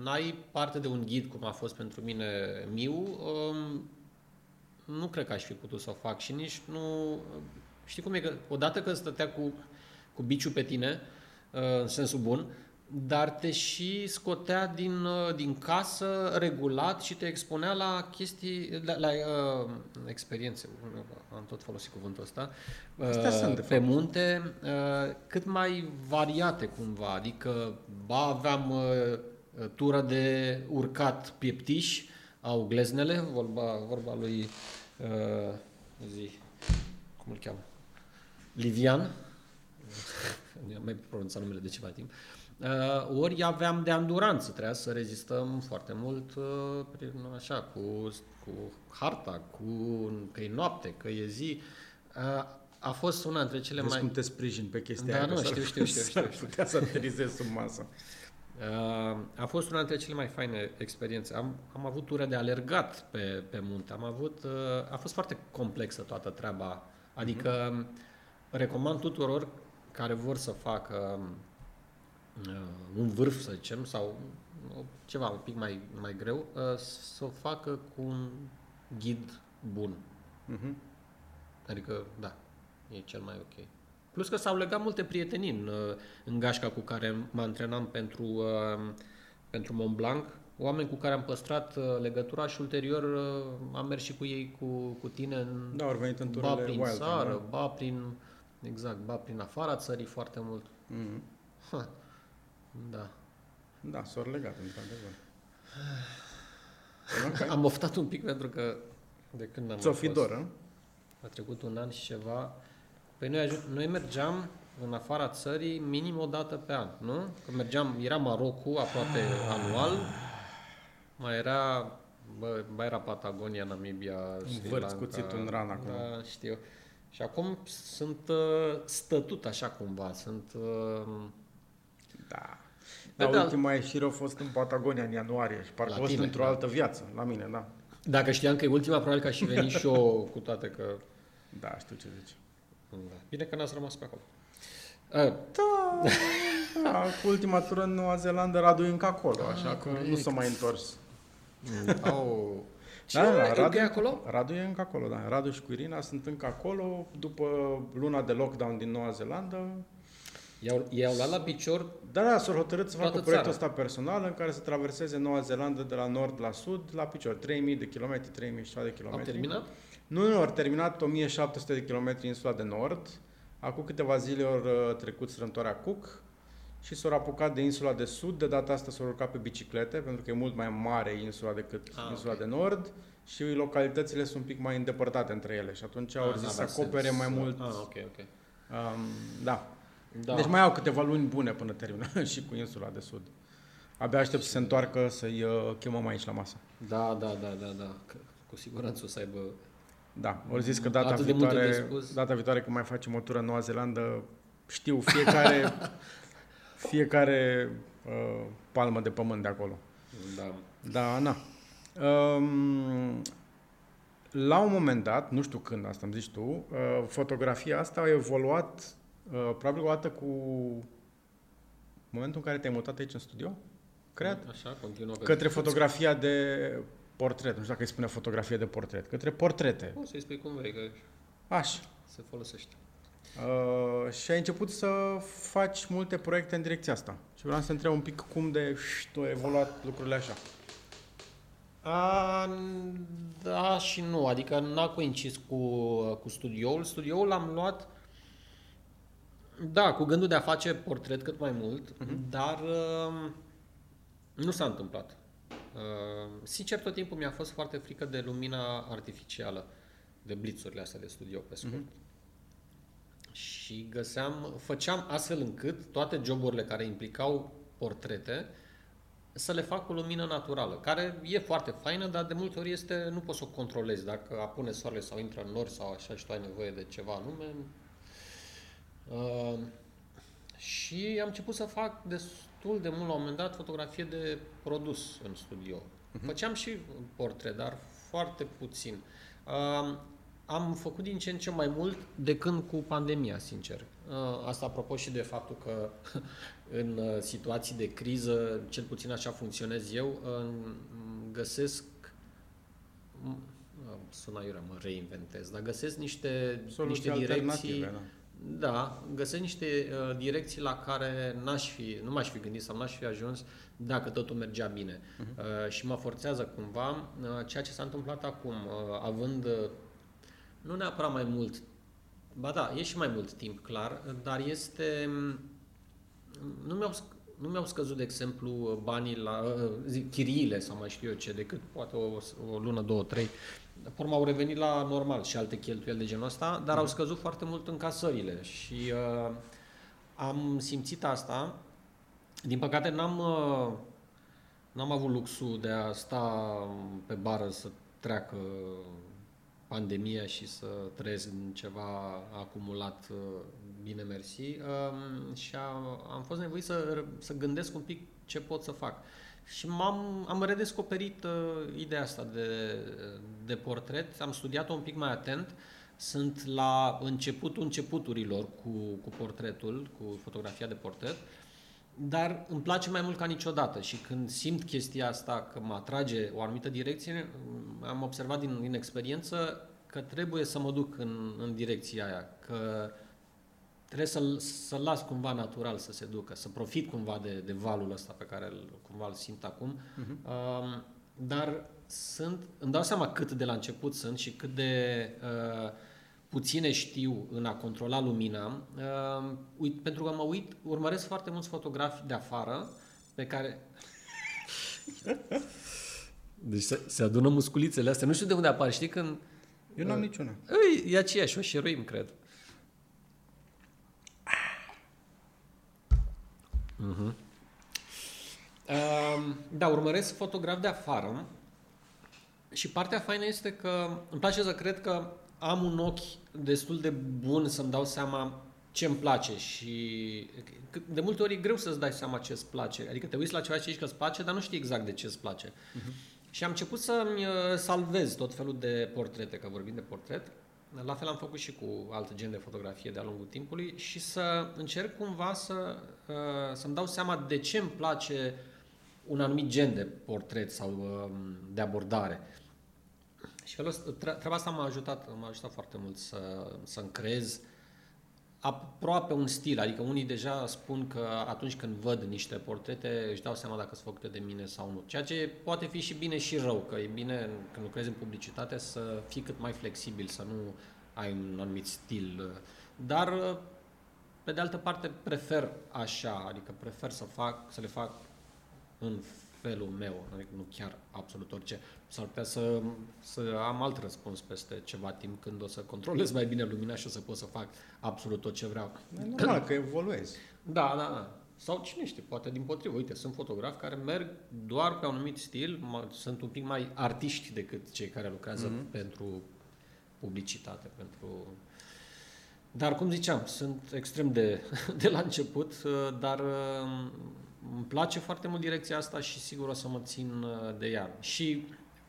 n-ai parte de un ghid, cum a fost pentru mine Miu, um, nu cred că aș fi putut să o fac și nici nu... Știi cum e? Că odată că stătea cu, cu biciul pe tine, uh, în sensul bun, dar te și scotea din, uh, din casă regulat și te expunea la chestii, la, la uh, experiențe, am tot folosit cuvântul ăsta, uh, sunt, pe fapt. munte, uh, cât mai variate cumva, adică ba aveam uh, tură de urcat pieptiș, au gleznele, vorba, vorba lui uh, zi, cum îl cheamă? Livian, mai pronunțat numele de ceva timp, uh, Uh, ori aveam de anduranță, trebuia să rezistăm foarte mult uh, prin, așa, cu, cu harta, cu că e noapte, că e zi. Uh, a fost una dintre cele Vezi mai... cum te sprijin pe chestia da, aia. nu, știu, știu, știu, știu, știu. putea să aterizezi sub masă. A fost una dintre cele mai faine experiențe. Am, am avut ture de alergat pe, pe munte. Am avut, a fost foarte complexă toată treaba. Adică mm-hmm. recomand tuturor care vor să facă uh, un vârf, să zicem, sau ceva un pic mai, mai greu, uh, să o facă cu un ghid bun. Uh-huh. Adică, da, e cel mai ok. Plus că s-au legat multe prietenii în, uh, în gașca cu care mă antrenam pentru, uh, pentru Mont Blanc, oameni cu care am păstrat uh, legătura și ulterior am mers și cu ei, cu, cu tine în, da, au venit în ba prin wild, țară, da? ba prin, exact, ba prin afara țării foarte mult. Mm-hmm. Ha. Da. Da, s-au legat, într-adevăr. Okay. Am oftat un pic pentru că de când am Ți-o fi dor, A trecut un an și ceva. Păi noi, noi mergeam în afara țării minim o dată pe an, nu? Că mergeam, era Marocu aproape anual, mai era, bă, mai era Patagonia, Namibia, Sri Lanka. cuțit în ran acum. Da, știu. Și acum sunt uh, stătut așa cumva, sunt... Uh, da. Dar da, ultima ieșire a fost în Patagonia în ianuarie și parcă a fost într-o da. altă viață, la mine, da. Dacă știam că e ultima, probabil că aș și veni și eu cu toate că... Da, știu ce zici. Da. Bine că n-ați rămas pe acolo. Uh. Da, da, cu ultima tură în Noua Zeelandă Radu e încă acolo, ah, așa că corect. nu s-a mai întors. Oh. Ce da, da, Radu, e acolo? Radu e încă acolo, da. Radu și cu Irina sunt încă acolo. După luna de lockdown din Noua Zeelandă, I-au, i-au luat la picior Da, da, s-au hotărât să facă proiectul ăsta personal în care să traverseze Noua Zeelandă de la nord la sud la picior. 3000 de kilometri, 3000 de kilometri. Au terminat? Nu, nu, au terminat 1700 de kilometri insula de nord. Acum câteva zile au uh, trecut strâmtoarea Cook și s-au apucat de insula de sud. De data asta s-au urcat pe biciclete, pentru că e mult mai mare insula decât ah, insula okay. de nord și localitățile sunt un pic mai îndepărtate între ele și atunci au ah, zis să acopere sens. mai mult. Ah, ok, ok. Um, da, da. Deci mai au câteva luni bune până termină și cu insula de sud. Abia aștept să se întoarcă să-i uh, chemăm aici la masă. Da, da, da, da, da. Cu siguranță o să aibă da, au zis că data viitoare, data viitoare când mai facem o tură în Noua Zeelandă, știu fiecare, fiecare uh, palmă de pământ de acolo. Da. Da, na. Um, la un moment dat, nu știu când asta îmi zici tu, uh, fotografia asta a evoluat Uh, probabil o dată cu momentul în care te-ai mutat aici în studio, cred. Așa, continuă. Către fotografia de portret. Nu știu dacă îi spune fotografie de portret. Către portrete. O să-i spui cum vrei, că Așa. se folosește. Uh, și ai început să faci multe proiecte în direcția asta. Și vreau să întreb un pic cum de șt, au evoluat lucrurile așa. A, da și nu, adică n-a coincis cu, cu studioul. Studioul l-am luat da, cu gândul de a face portret cât mai mult, uh-huh. dar uh, nu s-a întâmplat. Uh, sincer, tot timpul mi-a fost foarte frică de lumina artificială, de blitzurile astea de studio, pe scurt. Mm-hmm. Și găseam, făceam astfel încât toate joburile care implicau portrete să le fac cu lumină naturală, care e foarte faină, dar de multe ori este, nu poți să o controlezi. Dacă apune soarele sau intră în nori sau așa și tu ai nevoie de ceva anume. Uh, și am început să fac destul de mult, la un moment dat, fotografie de produs în studio. Uh-huh. Făceam și portret, dar foarte puțin. Uh, am făcut din ce în ce mai mult de când cu pandemia, sincer. Uh, asta apropo și de faptul că în uh, situații de criză, cel puțin așa funcționez eu, găsesc sună iurea, mă reinventez, dar găsesc niște, niște direcții da. Da, găsesc niște uh, direcții la care n-aș fi, nu m-aș fi gândit sau n-aș fi ajuns dacă totul mergea bine. Uh-huh. Uh, și mă forțează cumva uh, ceea ce s-a întâmplat acum, uh, având uh, nu neapărat mai mult, ba da, e și mai mult timp, clar, dar este, mm, nu mi-au, nu mi-au scăzut, de exemplu, banii la uh, zic, chiriile sau mai știu eu ce, decât poate o, o lună, două, trei. Pe urmă au revenit la normal și alte cheltuieli de genul ăsta, dar au scăzut foarte mult încasările și uh, am simțit asta. Din păcate n-am, uh, n-am avut luxul de a sta pe bară să treacă pandemia și să trăiesc din ceva acumulat, uh, bine mersi, um, și am fost nevoit să, să gândesc un pic ce pot să fac. Și m-am, am redescoperit uh, ideea asta de, de portret, am studiat-o un pic mai atent, sunt la începutul începuturilor cu, cu portretul, cu fotografia de portret, dar îmi place mai mult ca niciodată și când simt chestia asta că mă atrage o anumită direcție, am observat din, din experiență că trebuie să mă duc în, în direcția aia, că trebuie să-l, să las cumva natural să se ducă, să profit cumva de, de valul ăsta pe care îl, cumva îl simt acum. Uh-huh. Uh, dar sunt, îmi dau seama cât de la început sunt și cât de uh, puține știu în a controla lumina, uh, uit, pentru că mă uit, urmăresc foarte mulți fotografi de afară pe care... Deci se, se adună musculițele astea. Nu știu de unde apar. Știi când... Eu n-am uh, niciuna. E aceeași, o șeruim, cred. Uh-huh. Uh, da, urmăresc fotograf de afară și partea faină este că îmi place să cred că am un ochi destul de bun să-mi dau seama ce îmi place și de multe ori e greu să-ți dai seama ce îți place. Adică te uiți la ceva și zici că îți place, dar nu știi exact de ce îți place. Uh-huh. Și am început să-mi uh, salvez tot felul de portrete, că vorbim de portret. La fel am făcut și cu alte gen de fotografie de-a lungul timpului și să încerc cumva să, uh, să-mi dau seama de ce îmi place un anumit gen de portret sau um, de abordare. Și felul ăsta, treaba asta m-a ajutat, m-a ajutat foarte mult să, să-mi creez aproape un stil, adică unii deja spun că atunci când văd niște portrete își dau seama dacă sunt făcute de mine sau nu. Ceea ce poate fi și bine și rău, că e bine când lucrezi în publicitate să fii cât mai flexibil, să nu ai un anumit stil. Dar pe de altă parte prefer așa, adică prefer să fac, să le fac în felul meu, adică nu chiar absolut orice. S-ar putea să, să am alt răspuns peste ceva timp când o să controlez mai bine lumina și o să pot să fac absolut tot ce vreau. E normal că evoluezi. Da, da, da. Sau cine știe, poate din potrivă. Uite, sunt fotografi care merg doar pe un anumit stil, sunt un pic mai artiști decât cei care lucrează mm-hmm. pentru publicitate, pentru... Dar, cum ziceam, sunt extrem de, de la început, dar îmi place foarte mult direcția asta și sigur o să mă țin uh, de ea. Și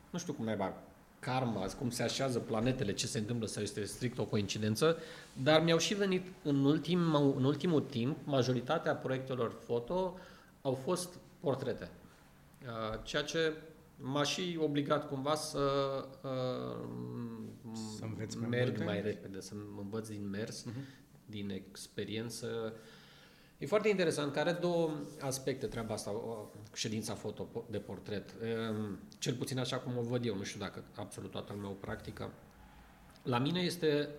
nu știu cum naiba karma, cum se așează planetele, ce se întâmplă sau este strict o coincidență, dar mi-au și venit în, ultim, în ultimul timp, majoritatea proiectelor foto au fost portrete. Uh, ceea ce m-a și obligat cumva să, uh, să mai merg mai repede, să învăț din mers, uh-huh. din experiență E foarte interesant, că are două aspecte treaba asta, ședința foto de portret. Ehm, cel puțin așa cum o văd eu, nu știu dacă absolut toată lumea o practică. La mine este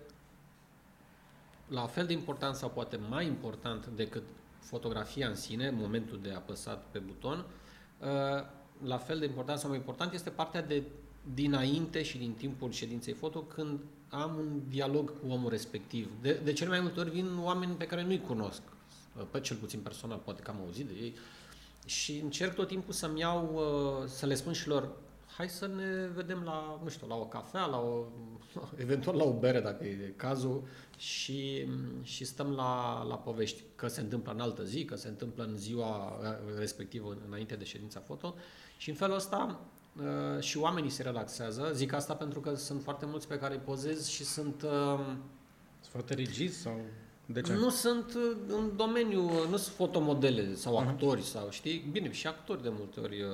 la fel de important sau poate mai important decât fotografia în sine, momentul de apăsat pe buton, ehm, la fel de important sau mai important este partea de dinainte și din timpul ședinței foto când am un dialog cu omul respectiv. De, de cele mai multe ori vin oameni pe care nu-i cunosc, pe cel puțin personal, poate că am auzit de ei, și încerc tot timpul să-mi iau, uh, să le spun și lor, hai să ne vedem la, nu știu, la o cafea, la o, eventual la o bere, dacă e cazul, și, și stăm la, la povești, că se întâmplă în altă zi, că se întâmplă în ziua respectivă, înainte de ședința foto. Și în felul ăsta uh, și oamenii se relaxează. Zic asta pentru că sunt foarte mulți pe care îi pozez și sunt... Uh, sunt foarte rigizi sau... De ce? Nu sunt uh, în domeniu, nu sunt fotomodele sau actori uh-huh. sau știi, bine, și actori de multe ori, uh,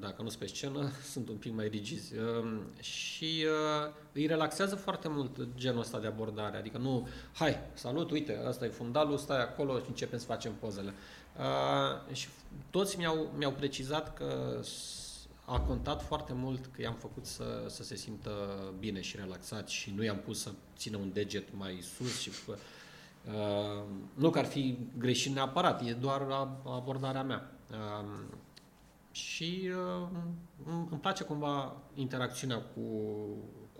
dacă nu sunt pe scenă, sunt un pic mai rigizi. Um, și uh, îi relaxează foarte mult genul ăsta de abordare, adică nu, hai, salut, uite, ăsta e fundalul, stai acolo și începem să facem pozele. Și toți mi-au, mi-au precizat că a contat foarte mult că i-am făcut să, să se simtă bine și relaxat și nu i-am pus să țină un deget mai sus și Uh, nu că ar fi greșit neapărat, e doar abordarea mea. Uh, și uh, îmi place cumva interacțiunea cu,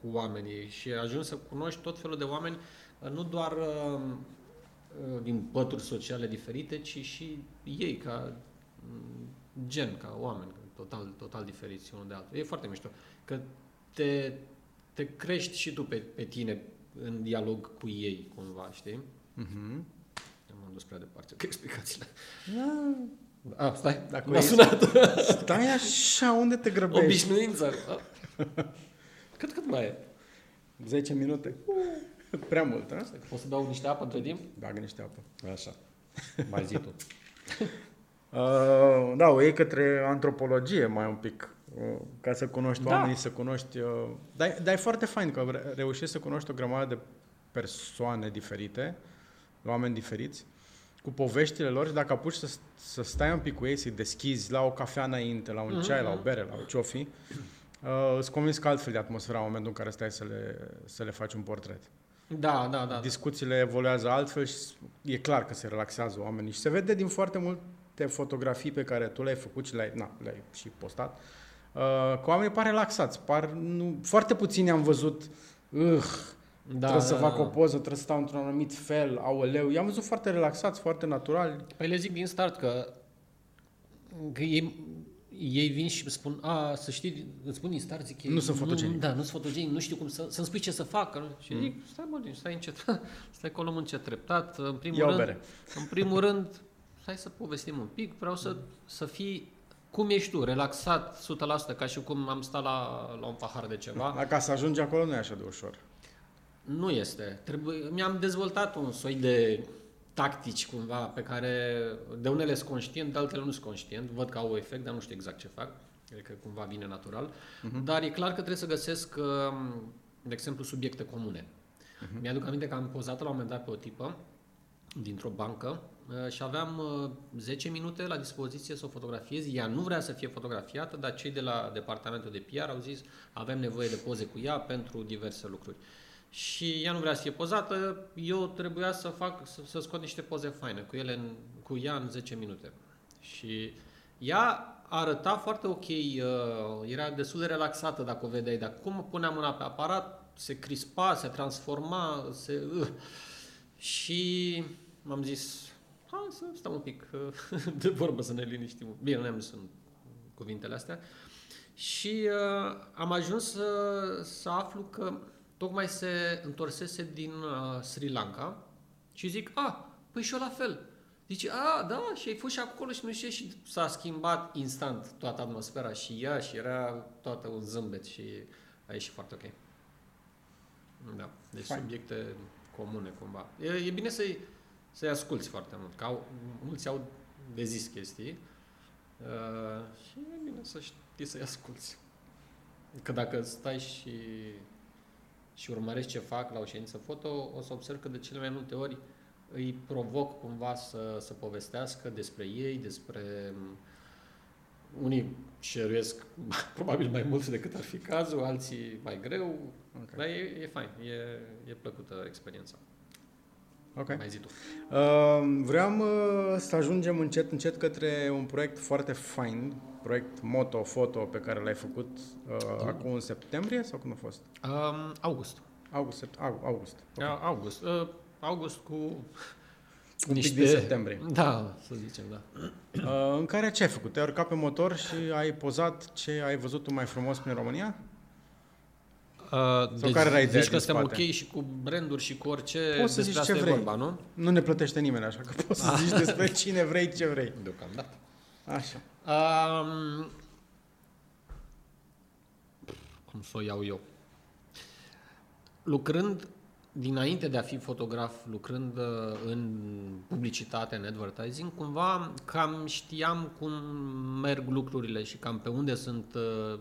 cu oamenii și ajuns să cunoști tot felul de oameni, uh, nu doar uh, uh, din pături sociale diferite, ci și ei ca mm, gen, ca oameni, total, total diferiți unul de altul. E foarte mișto. Că te, te crești și tu pe, pe tine în dialog cu ei, cumva, știi? Mm-hmm. M-am dus prea departe cu explicațiile. Da. A, stai, dacă m-a sunat. Stai așa, unde te grăbești? Obișnuință. Cât, cât mai e? 10 minute. Prea mult, a? Poți să dau niște apă între timp? Bagă niște apă. Așa. Mai zi tu. uh, da, o iei către antropologie mai un pic, uh, ca să cunoști da. oamenii, să cunoști... Uh, dar, dar e foarte fain că reușești să cunoști o grămadă de persoane diferite oameni diferiți, cu poveștile lor și dacă apuci să, să stai un pic cu ei, să-i deschizi la o cafea înainte, la un mm-hmm. ceai, la o bere, la o ciofi, uh, îți convins că altfel de atmosfera în momentul în care stai să le, să le faci un portret. Da, da, da. Discuțiile evoluează altfel și e clar că se relaxează oamenii și se vede din foarte multe fotografii pe care tu le-ai făcut și le-ai, na, le-ai și postat, uh, că oamenii par relaxați, par, nu, foarte puțini am văzut, uh, da, trebuie da, să fac da. o poză, trebuie să stau într-un anumit fel, aoleu. I-am văzut foarte relaxați, foarte natural. Păi le zic din start că, că ei, ei vin și îmi spun, a, să știi, îți spun din start, zic, nu sunt fotogenic. Da, nu sunt fotogenic, nu știu cum să, să-mi spui ce să fac. Și mm. zic, stai mă, stai încet, stai acolo încet, treptat. În primul Ia rând, bere. în primul rând, hai să povestim un pic, vreau să, să fii cum ești tu, relaxat 100%, ca și cum am stat la, la un pahar de ceva. Ca să ajungi acolo nu e așa de ușor. Nu este. Trebuie, mi-am dezvoltat un soi de tactici cumva pe care de unele sunt conștient, de altele nu sunt conștient. Văd că au efect, dar nu știu exact ce fac. Cred că cumva vine natural. Uh-huh. Dar e clar că trebuie să găsesc, um, de exemplu, subiecte comune. Uh-huh. Mi-aduc aminte că am pozat la un moment dat pe o tipă dintr-o bancă uh, și aveam 10 uh, minute la dispoziție să o fotografiez. Ea nu vrea să fie fotografiată, dar cei de la departamentul de PR au zis avem nevoie de poze cu ea pentru diverse lucruri și ea nu vrea să fie pozată, eu trebuia să fac, să, să scot niște poze faine cu, ele în, cu ea în 10 minute. Și ea arăta foarte ok, uh, era destul de relaxată dacă o vedeai, dar cum punea mâna pe aparat, se crispa, se transforma, se... Uh. Și m-am zis, hai să stăm un pic uh, de vorbă să ne liniștim. Bine, nu am zis în cuvintele astea. Și uh, am ajuns să, să aflu că tocmai se întorsese din uh, Sri Lanka și zic, a, păi și eu la fel. Zice, a, da, și ai fost și acolo și nu știu și s-a schimbat instant toată atmosfera și ea și era toată un zâmbet și a ieșit foarte ok. Da, deci Fine. subiecte comune cumva. E, e bine să-i, să-i asculți foarte mult, că au, mulți au de zis chestii uh, și e bine să știi să-i asculți. Că dacă stai și și urmăresc ce fac la o ședință foto, o să observ că de cele mai multe ori îi provoc cumva să, să povestească despre ei, despre unii șeruiesc probabil mai mult decât ar fi cazul, alții mai greu, okay. dar e, e fain, e, e plăcută experiența. Ok. Mai zi tu. Uh, vreau uh, să ajungem încet, încet către un proiect foarte fain, proiect Moto Foto pe care l-ai făcut uh, acum în septembrie sau când a fost? Um, august. August. August. Okay. August. Uh, august cu un niște... pic din septembrie. Da, să zicem, da. Uh, în care ce ai făcut? Te-ai urcat pe motor și ai pozat ce ai văzut tu mai frumos prin România? Uh, Sau deci, care era ideea zici că suntem ok și cu branduri și cu orice poți să zici ce vrei. vorba, nu? Nu ne plătește nimeni, așa că poți să ah. zici despre cine vrei, ce vrei. Deocamdată. Așa. Um, cum să o iau eu? Lucrând dinainte de a fi fotograf, lucrând uh, în publicitate, în advertising, cumva cam știam cum merg lucrurile și cam pe unde sunt uh,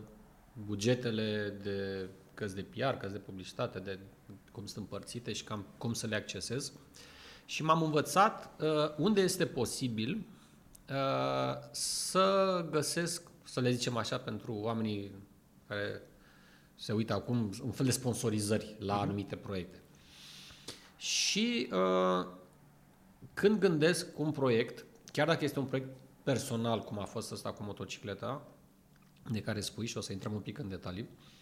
bugetele de căți de PR, căți de publicitate, de cum sunt împărțite și cam cum să le accesez. Și m-am învățat uh, unde este posibil să găsesc, să le zicem așa, pentru oamenii care se uită acum, un fel de sponsorizări la mhm. anumite proiecte. Și uh, când gândesc un proiect, chiar dacă este un proiect personal, cum a fost ăsta cu motocicleta, de care spui și o să intrăm un pic în detalii, uh,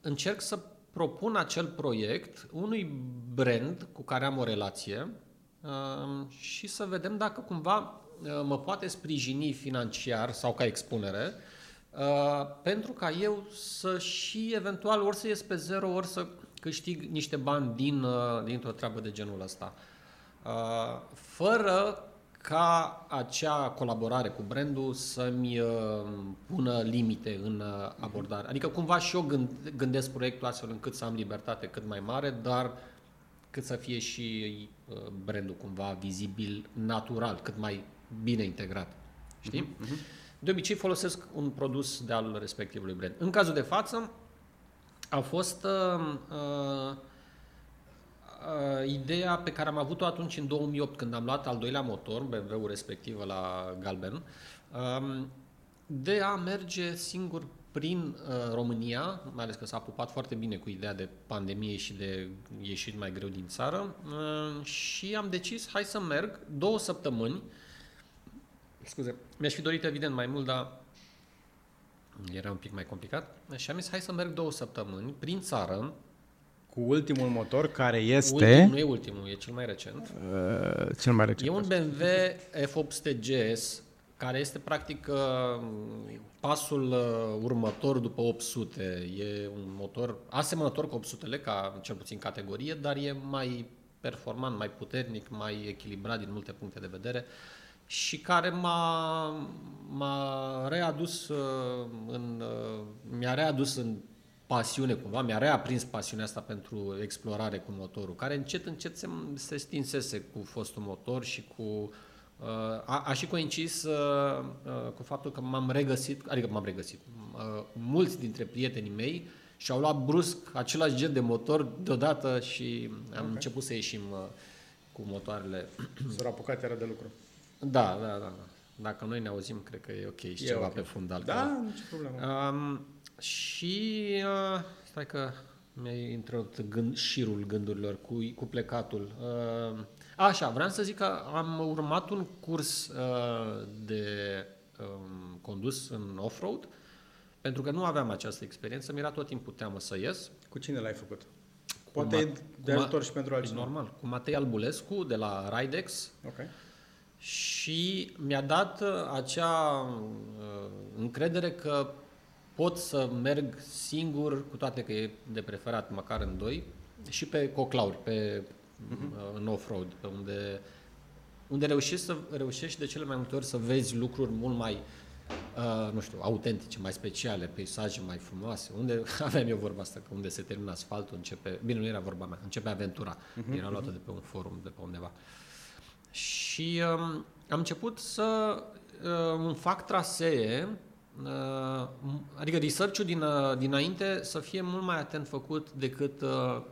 încerc să propun acel proiect unui brand cu care am o relație uh, și să vedem dacă cumva uh, mă poate sprijini financiar sau ca expunere uh, pentru ca eu să și eventual ori să ies pe zero, ori să câștig niște bani din, uh, dintr-o treabă de genul ăsta. Uh, fără ca acea colaborare cu brandul să-mi uh, pună limite în abordare. Adică cumva și eu gând, gândesc proiectul astfel încât să am libertate cât mai mare, dar cât să fie și brandul cumva vizibil, natural, cât mai bine integrat. Știi? Uh-huh. De obicei folosesc un produs de al respectivului brand. În cazul de față, a fost uh, uh, uh, ideea pe care am avut-o atunci în 2008 când am luat al doilea motor, BMW-ul respectiv la Galben, uh, de a merge singur prin uh, România, mai ales că s-a pupat foarte bine cu ideea de pandemie și de ieșit mai greu din țară uh, și am decis, hai să merg două săptămâni, scuze, mi-aș fi dorit evident mai mult, dar era un pic mai complicat. Și am zis, hai să merg două săptămâni prin țară. Cu ultimul motor care este... Ultim, nu e ultimul, e cel mai recent. Uh, cel mai recent. E un BMW F800 GS care este practic uh, pasul uh, următor după 800. E un motor asemănător cu 800-le, ca cel puțin categorie, dar e mai performant, mai puternic, mai echilibrat din multe puncte de vedere. Uh, și care m-a, m-a readus uh, în, uh, mi-a readus în pasiune cumva, mi-a reaprins pasiunea asta pentru explorare cu motorul, care încet, încet se, se stinsese cu fostul motor și cu uh, a, a și coincis uh, uh, cu faptul că m-am regăsit, adică m-am regăsit, uh, mulți dintre prietenii mei și-au luat brusc același gen de motor deodată și am okay. început să ieșim uh, cu motoarele. S-au apucat iară de lucru. Da, da, da, da. Dacă noi ne auzim, cred că e ok și e ceva okay. pe fundal. Da, nicio problemă. Um, și uh, stai că mi-ai intrat gând, șirul gândurilor cu, cu plecatul. Uh, așa, vreau să zic că am urmat un curs uh, de um, condus în off-road, pentru că nu aveam această experiență, mi-era tot timpul teamă să ies. Cu cine l-ai făcut? Poate de ajutor și pentru altcineva. Normal, cu Matei Albulescu de la Ridex. Okay și mi-a dat uh, acea uh, încredere că pot să merg singur, cu toate că e de preferat măcar în doi, și pe coclauri, pe, uh-huh. în off-road, pe unde, unde reușești, să, reușești de cele mai multe ori să vezi lucruri mult mai, uh, nu știu, autentice, mai speciale, peisaje mai frumoase, unde aveam eu vorba asta, că unde se termină asfaltul, începe, bine, nu era vorba mea, începe aventura, uh-huh. era luată de pe un forum, de pe undeva. Uh, și um, am început să uh, îmi fac trasee, uh, adică research-ul din, uh, dinainte să fie mult mai atent făcut decât uh,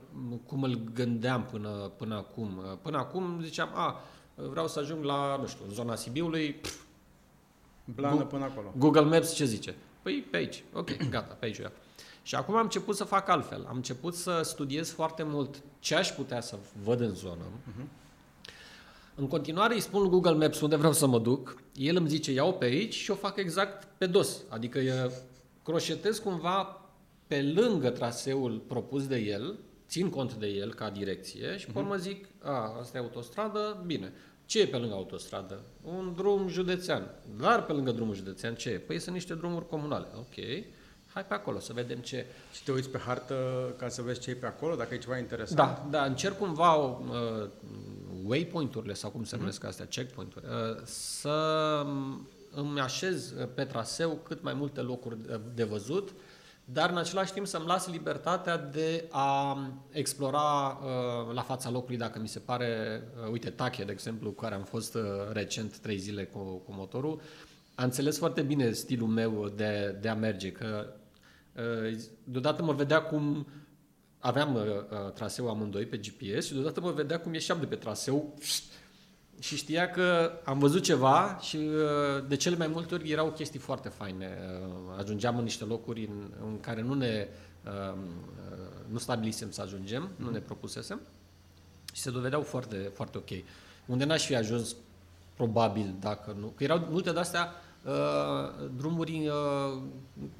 cum îl gândeam până, până acum. Uh, până acum ziceam, a, vreau să ajung la, nu știu, zona Sibiului, pf, Blană până acolo. Google Maps ce zice? Păi pe aici, ok, gata, pe aici. Și acum am început să fac altfel. Am început să studiez foarte mult ce aș putea să văd în zonă. Uh-huh. În continuare îi spun lui Google Maps unde vreau să mă duc, el îmi zice iau pe aici și o fac exact pe dos. Adică eu croșetez cumva pe lângă traseul propus de el, țin cont de el ca direcție și pe urmă zic, a, asta e autostradă, bine. Ce e pe lângă autostradă? Un drum județean. Dar pe lângă drumul județean ce e? Păi sunt niște drumuri comunale. Ok. Hai pe acolo să vedem ce... Și te uiți pe hartă ca să vezi ce e pe acolo, dacă e ceva interesant? Da, da, încerc cumva uh, waypoint-urile sau cum se mhm. numesc mm-hmm. astea, checkpoint-uri, uh, să îmi așez pe traseu cât mai multe locuri de văzut dar în același timp să-mi las libertatea de a explora uh, la fața locului dacă mi se pare, uh, uite, Tache, de exemplu, cu care am fost uh, recent trei zile cu, cu motorul, a înțeles foarte bine stilul meu de, de a merge, că uh, deodată mă vedea cum aveam uh, uh traseu amândoi pe GPS și deodată mă vedea cum ieșeam de pe traseu și știa că am văzut ceva și uh, de cele mai multe ori erau chestii foarte faine. Uh, ajungeam în niște locuri în, în care nu ne um, uh, nu stabilisem să ajungem, mm. nu ne propusesem și se dovedeau foarte, foarte ok. Unde n-aș fi ajuns probabil dacă nu. Că erau multe de astea uh, drumuri uh,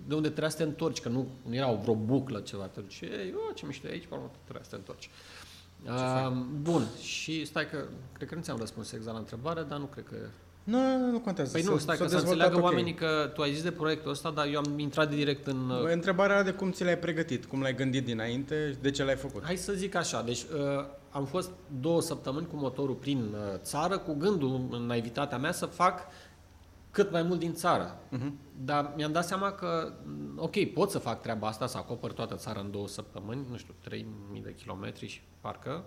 de unde trebuia să te întorci, că nu, nu era vreo buclă ceva. Te duci, ei, oh, ce mișto e aici, pe urmă trebuia să te întorci. Uh, Uh, bun, și stai că, cred că nu ți-am răspuns exact la întrebare, dar nu cred că... Nu, nu, nu contează. Păi nu, stai să, că să înțeleagă okay. oamenii că tu ai zis de proiectul ăsta, dar eu am intrat direct în... Uh, întrebarea era de cum ți l-ai pregătit, cum l-ai gândit dinainte, de ce l-ai făcut. Hai să zic așa, deci uh, am fost două săptămâni cu motorul prin uh, țară, cu gândul în naivitatea mea să fac cât mai mult din țară. Uh-huh. Dar mi-am dat seama că, ok, pot să fac treaba asta, să acopăr toată țara în două săptămâni, nu știu, 3000 de kilometri și parcă,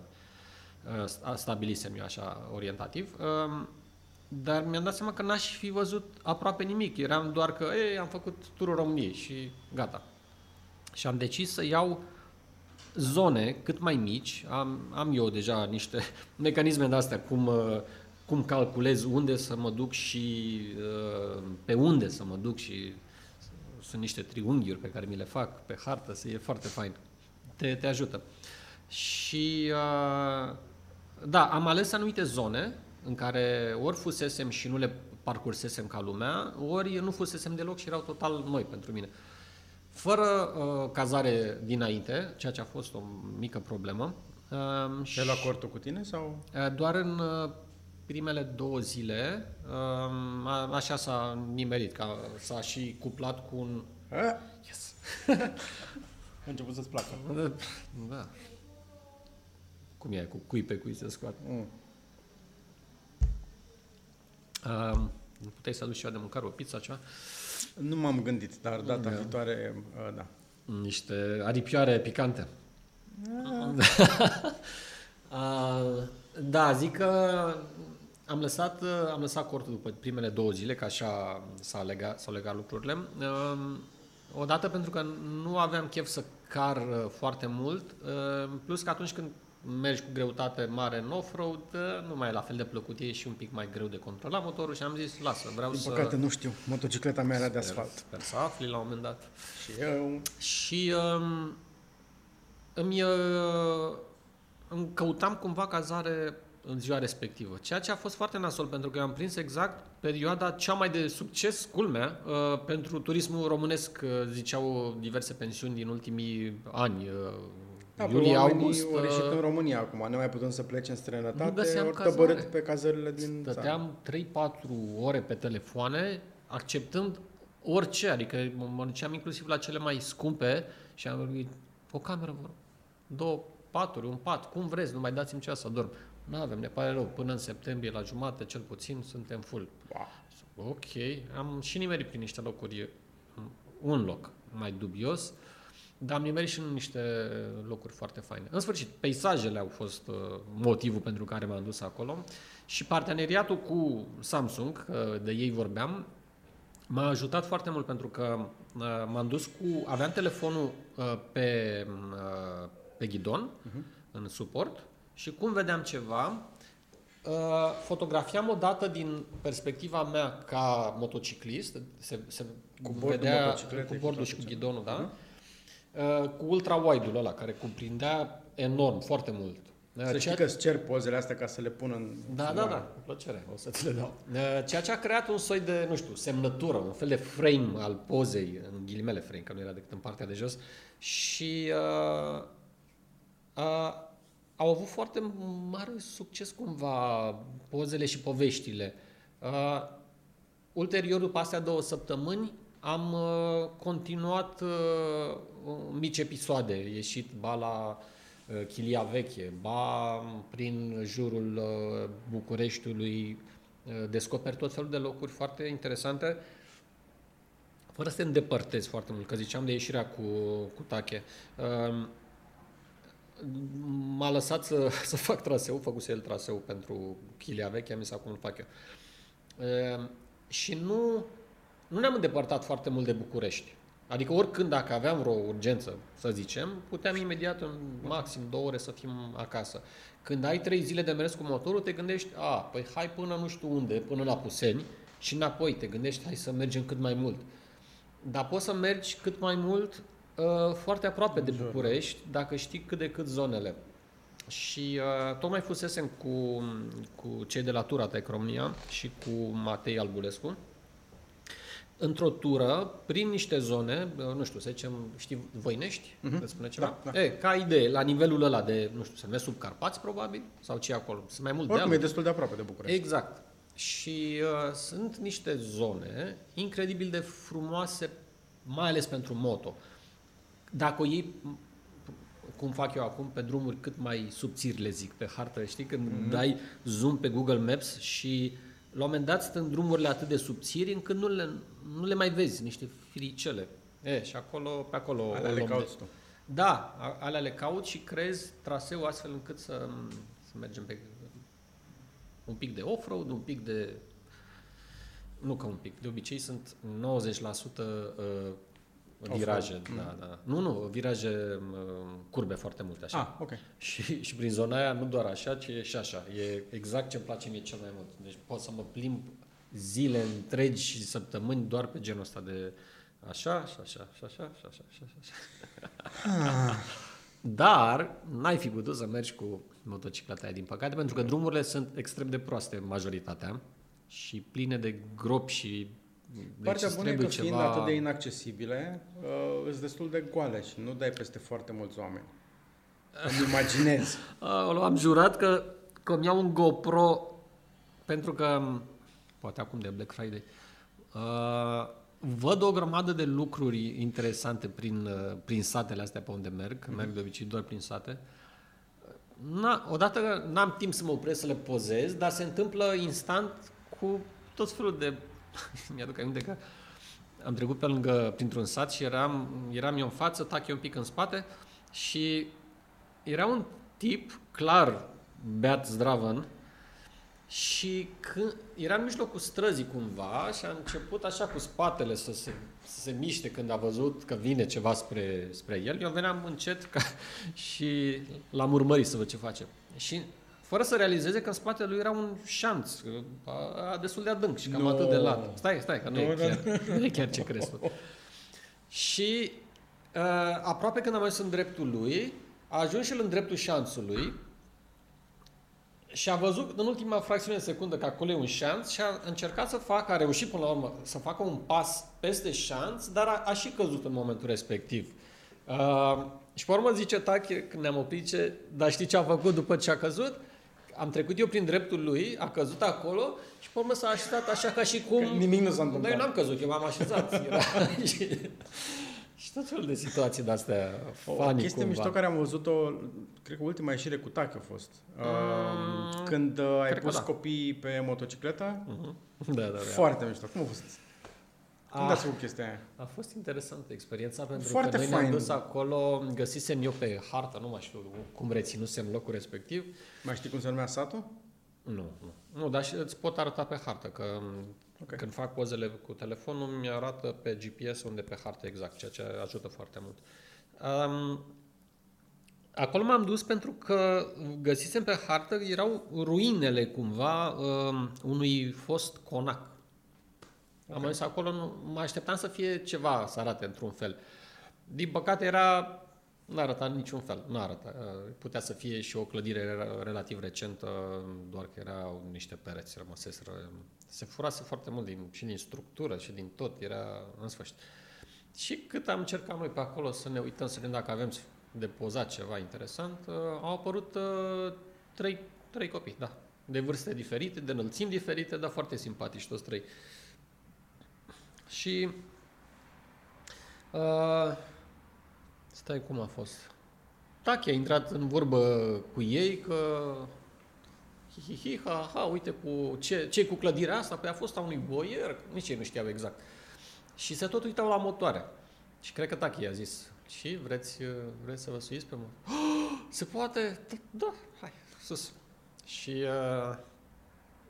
uh, stabilisem eu așa orientativ, um, dar mi-am dat seama că n-aș fi văzut aproape nimic. Eram doar că, ei, am făcut turul României și gata. Și am decis să iau zone cât mai mici, am, am eu deja niște mecanisme de astea, cum uh, cum calculez unde să mă duc și uh, pe unde să mă duc și sunt niște triunghiuri pe care mi le fac pe hartă, să e foarte fain. Te, te ajută. Și uh, da, am ales anumite zone în care ori fusesem și nu le parcursesem ca lumea, ori nu fusesem deloc și erau total noi pentru mine. Fără uh, cazare dinainte, ceea ce a fost o mică problemă. Uh, și la cortul cu tine sau? Uh, doar în uh, primele două zile, um, așa s-a nimerit, că s-a și cuplat cu un... Yes! a început să-ți placă. Da. da. Cum e, cu cui pe cui se scoate. Mm. Um, puteai să aduci ceva de mâncare, o pizza, ceva? Nu m-am gândit, dar data da. viitoare, uh, da. Niște aripioare picante. Ah. uh, da, zic că am lăsat, am lăsat cortul după primele două zile, că așa s-a legat, s-au legat lucrurile. Ehm, odată pentru că nu aveam chef să car uh, foarte mult, ehm, plus că atunci când mergi cu greutate mare în off-road, uh, nu mai e la fel de plăcut, e și un pic mai greu de controlat motorul și am zis, lasă, vreau Din să... Din păcate nu știu, motocicleta mea era de asfalt. Sper să afli la un moment dat. Și eu... Și um, îmi, uh, îmi căutam cumva cazare în ziua respectivă. Ceea ce a fost foarte nasol, pentru că eu am prins exact perioada cea mai de succes, culmea, uh, pentru turismul românesc, uh, ziceau diverse pensiuni din ultimii ani. Uh, da, iulie, august. Au ieșit în România acum, ne mai putem să plece în străinătate, ori tăbărât pe cazările din Stăteam 3-4 ore pe telefoane, acceptând orice, adică mă duceam inclusiv la cele mai scumpe și am vorbit, o cameră, vă două paturi, un pat, cum vreți, nu mai dați-mi ceas să dorm. Nu avem, ne pare rău. Până în septembrie, la jumate, cel puțin, suntem full. Wow. Ok. Am și nimerit prin niște locuri, un loc mai dubios, dar am nimerit și în niște locuri foarte faine. În sfârșit, peisajele au fost uh, motivul pentru care m-am dus acolo și parteneriatul cu Samsung, de ei vorbeam, m-a ajutat foarte mult pentru că uh, m-am dus cu... Aveam telefonul uh, pe, pe ghidon, uh-huh. în suport, și cum vedeam ceva, uh, fotografiam o dată din perspectiva mea ca motociclist, se, se cu bordul, vedea, cu bordul și cu ghidonul, da? Uh-huh. uh, cu ultra-wide-ul ăla, care cuprindea enorm, foarte mult. Să știi ceea... că îți cer pozele astea ca să le pun în... Da, da, da, cu plăcere, o să ți le dau. Ceea ce a creat un soi de, nu știu, semnătură, un fel de frame al pozei, în ghilimele frame, că nu era decât în partea de jos, și uh, uh, au avut foarte mare succes cumva pozele și poveștile. Uh, ulterior, după astea două săptămâni, am uh, continuat uh, mici episoade, ieșit ba la uh, Chilia Veche, ba prin jurul uh, Bucureștiului, uh, descoper tot felul de locuri foarte interesante, fără să te îndepărtezi foarte mult, că ziceam de ieșirea cu, cu Tache. Uh, m-a lăsat să, să fac traseu, făcuse el traseu pentru Chilia Veche, am zis acum îl fac eu. Uh, și nu, nu ne-am îndepărtat foarte mult de București. Adică oricând dacă aveam vreo urgență, să zicem, puteam imediat în maxim două ore să fim acasă. Când ai trei zile de mers cu motorul, te gândești, a, păi hai până nu știu unde, până la Puseni și înapoi te gândești, hai să mergem cât mai mult. Dar poți să mergi cât mai mult uh, foarte aproape de București, dacă știi cât de cât zonele. Și uh, tocmai fusesem cu, cu cei de la Tura Tech România și cu Matei Albulescu, într-o tură, prin niște zone, nu știu, să zicem, știi, Voinești, uh-huh. spune ceva? Da, da. E, ca idee, la nivelul ăla de, nu știu, se numește sub Carpați, probabil, sau ce acolo, sunt mai mult Oricum, e destul de aproape de București. Exact. Și uh, sunt niște zone incredibil de frumoase, mai ales pentru moto. Dacă o iei, cum fac eu acum, pe drumuri cât mai subțiri, le zic, pe hartă, știi, când mm-hmm. dai zoom pe Google Maps și uh, la un moment dat sunt drumurile atât de subțiri încât nu le, nu le mai vezi, niște firicele. E, și acolo, pe acolo alea le cauți tu. Da, alea le caut și crezi traseu astfel încât să, să mergem pe un pic de off-road, un pic de nu ca un pic, de obicei sunt 90% Viraje, mm. da, da. Nu, nu, viraje curbe foarte multe așa. Ah, ok. Și, și prin zona aia nu doar așa, ci e și așa. E exact ce îmi place mie cel mai mult. Deci pot să mă plimb zile întregi și săptămâni doar pe genul ăsta de așa, și așa, și așa, și așa, și așa. Ah. Dar n-ai fi putut să mergi cu motocicleta aia, din păcate, pentru că drumurile sunt extrem de proaste, majoritatea, și pline de gropi și Partea deci bună e că ceva... fiind atât de inaccesibile, uh, îți destul de goale și nu dai peste foarte mulți oameni. Îmi imaginez. am jurat că, că mi iau un GoPro pentru că, poate acum de Black Friday, uh, văd o grămadă de lucruri interesante prin, uh, prin satele astea pe unde merg, mm-hmm. merg de obicei doar prin sate. Na, odată n-am timp să mă opresc să le pozez, dar se întâmplă instant cu tot felul de Mi-aduc aminte că am trecut pe lângă, printr-un sat și eram, eram eu în față, Tachi un pic în spate și era un tip clar beat zdravăn și când era în mijlocul străzii cumva și a început așa cu spatele să se, să se miște când a văzut că vine ceva spre, spre el. Eu veneam încet ca, și l-am urmărit să văd ce face. Și fără să realizeze că în spatele lui era un șanț a, a destul de adânc și cam no. atât de lat. Stai, stai, că nu, no, e, chiar, nu e chiar ce crezi tu. Și uh, aproape când am ajuns în dreptul lui, a ajuns și el în dreptul șanțului și a văzut în ultima fracțiune de secundă că acolo e un șanț și a încercat să facă, a reușit până la urmă să facă un pas peste șanț, dar a, a și căzut în momentul respectiv. Uh, și pe urmă zice Tache, când ne-am oprit, ce, dar știi ce a făcut după ce a căzut? Am trecut eu prin dreptul lui, a căzut acolo și pe urmă s-a așezat așa ca și cum... Că nimic nu s-a întâmplat. Noi n-am căzut, eu m-am așezat. Era... și, și tot felul de situații de-astea O funny, chestie cumva. mișto care am văzut-o, cred că ultima ieșire cu TAC a fost. Mm, când uh, ai pus da. copii pe motocicletă. Mm-hmm. Da, da, da. Foarte mișto. Cum a fost? Cum a, ați făcut chestia aia? A fost interesantă experiența pentru Foarte că noi fain. ne-am dus acolo, găsisem eu pe hartă, nu mai știu cum reținusem locul respectiv. Mai știi cum se numea satul? Nu, nu. Nu, dar și îți pot arăta pe hartă, că okay. când fac pozele cu telefonul, mi-arată pe GPS unde pe hartă exact, ceea ce ajută foarte mult. Um, acolo m-am dus pentru că găsisem pe hartă, erau ruinele cumva um, unui fost conac am zis acolo, nu, mă așteptam să fie ceva să arate într-un fel. din păcate era nu arăta niciun fel, nu arăta. Putea să fie și o clădire relativ recentă, doar că erau niște pereți rămăseseră. Se furase foarte mult din, și din structură și din tot, era în sfârșit. Și cât am încercat noi pe acolo să ne uităm, să vedem dacă avem de pozat ceva interesant, uh, au apărut uh, trei, trei copii, da, de vârste diferite, de înălțimi diferite, dar foarte simpatici toți trei. Și uh, stai cum a fost. Taki a intrat în vorbă cu ei că hi, hi, hi ha, ha, uite cu ce, ce cu clădirea asta? Păi a fost a unui boier, nici ei nu știau exact. Și se tot uitau la motoare. Și cred că Taki a zis, și vreți, vreți să vă suiți pe mă? Oh, se poate? Da, da, hai, sus. Și uh,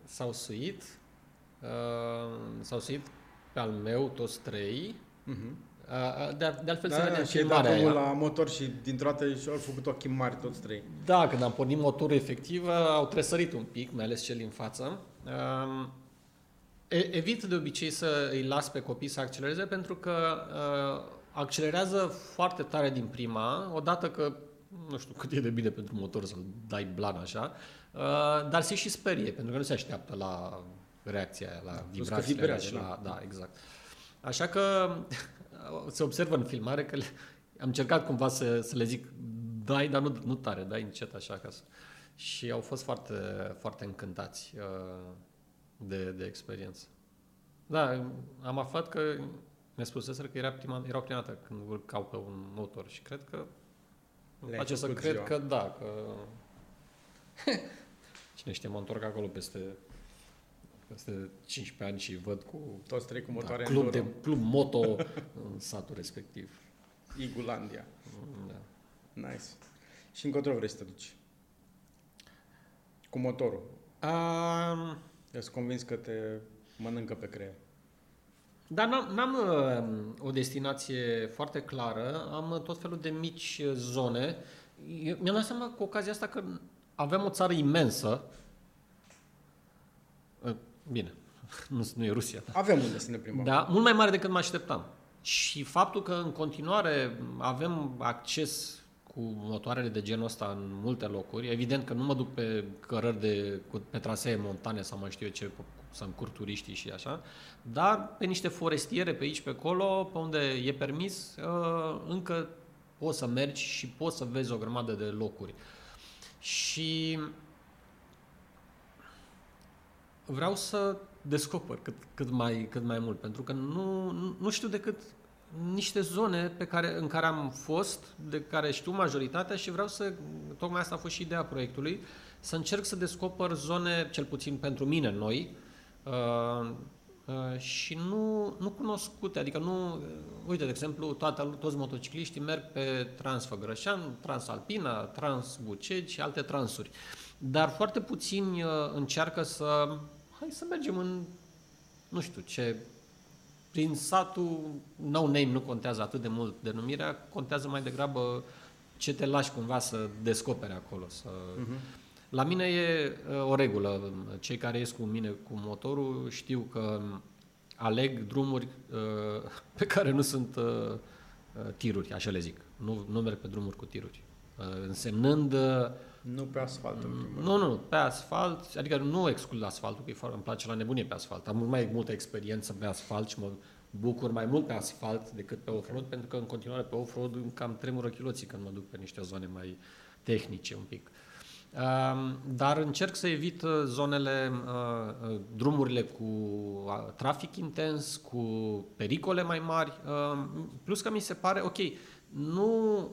s-au suit, uh, s-au suit pe al meu toți trei, uh-huh. De, de altfel da, se vede filmarea aia. la motor și dintr-o dată și-au făcut ochii mari toți trei. Da, când am pornit motorul efectiv, au tresărit un pic, mai ales cel din față. Um, evit de obicei să îi las pe copii să accelereze pentru că uh, accelerează foarte tare din prima, odată că nu știu cât e de bine pentru motor să-l dai blan așa, uh, dar se și sperie, pentru că nu se așteaptă la reacția aia, la vibrația și la... Da, exact. Așa că se observă în filmare că le, am încercat cumva să, să le zic dai, dar nu, nu tare, dai încet așa ca să... Și au fost foarte, foarte încântați uh, de, de experiență. Da, am aflat că ne spuseseră că era prima, era prima dată când urcau pe un motor și cred că le face să cred ziua. că da, că cine știe, mă întorc acolo peste peste 15 ani și văd cu toți trei cu motoare da, club, de, club moto în satul respectiv. Igulandia. Da. Nice. Și încotro vrei să te duci? Cu motorul. Um, Ești convins că te mănâncă pe creier. Dar n-am, n-am uh, o destinație foarte clară, am tot felul de mici uh, zone. Eu, mi-am dat seama cu ocazia asta că avem o țară imensă. Uh, bine, nu, nu e Rusia. Da. Avem unde să ne plimbăm. Da, mult mai mare decât mă așteptam. Și faptul că în continuare avem acces cu motoarele de genul ăsta în multe locuri. Evident că nu mă duc pe cărări de, pe trasee montane sau mai știu eu ce, să încur turiștii și așa, dar pe niște forestiere pe aici, pe acolo, pe unde e permis, uh, încă poți să mergi și poți să vezi o grămadă de locuri. Și vreau să descoper cât, cât, mai, cât mai mult, pentru că nu, nu știu decât niște zone pe care, în care am fost, de care știu majoritatea și vreau să, tocmai asta a fost și ideea proiectului, să încerc să descoper zone, cel puțin pentru mine, noi, uh, uh, și nu, nu cunoscute, adică nu, uh, uite, de exemplu, toate, toți motocicliștii merg pe Transfăgrășan, Transalpina, Transbucegi și alte transuri, dar foarte puțini uh, încearcă să, hai să mergem în, nu știu, ce prin satul, no name nu contează atât de mult denumirea, contează mai degrabă ce te lași cumva să descoperi acolo. Să... Uh-huh. La mine e uh, o regulă. Cei care ies cu mine cu motorul știu că aleg drumuri uh, pe care nu sunt uh, tiruri, așa le zic. Nu, nu merg pe drumuri cu tiruri. Însemnând nu pe asfalt. Nu, nu, pe asfalt, adică nu exclud asfaltul, că îmi place la nebunie pe asfalt. Am mult mai multă experiență pe asfalt și mă bucur mai mult pe asfalt decât pe off-road, pentru că în continuare pe off-road cam tremură chiloții când mă duc pe niște zone mai tehnice un pic. Dar încerc să evit uh, zonele, uh, uh, drumurile cu trafic intens, cu pericole mai mari, plus că mi se pare, ok, nu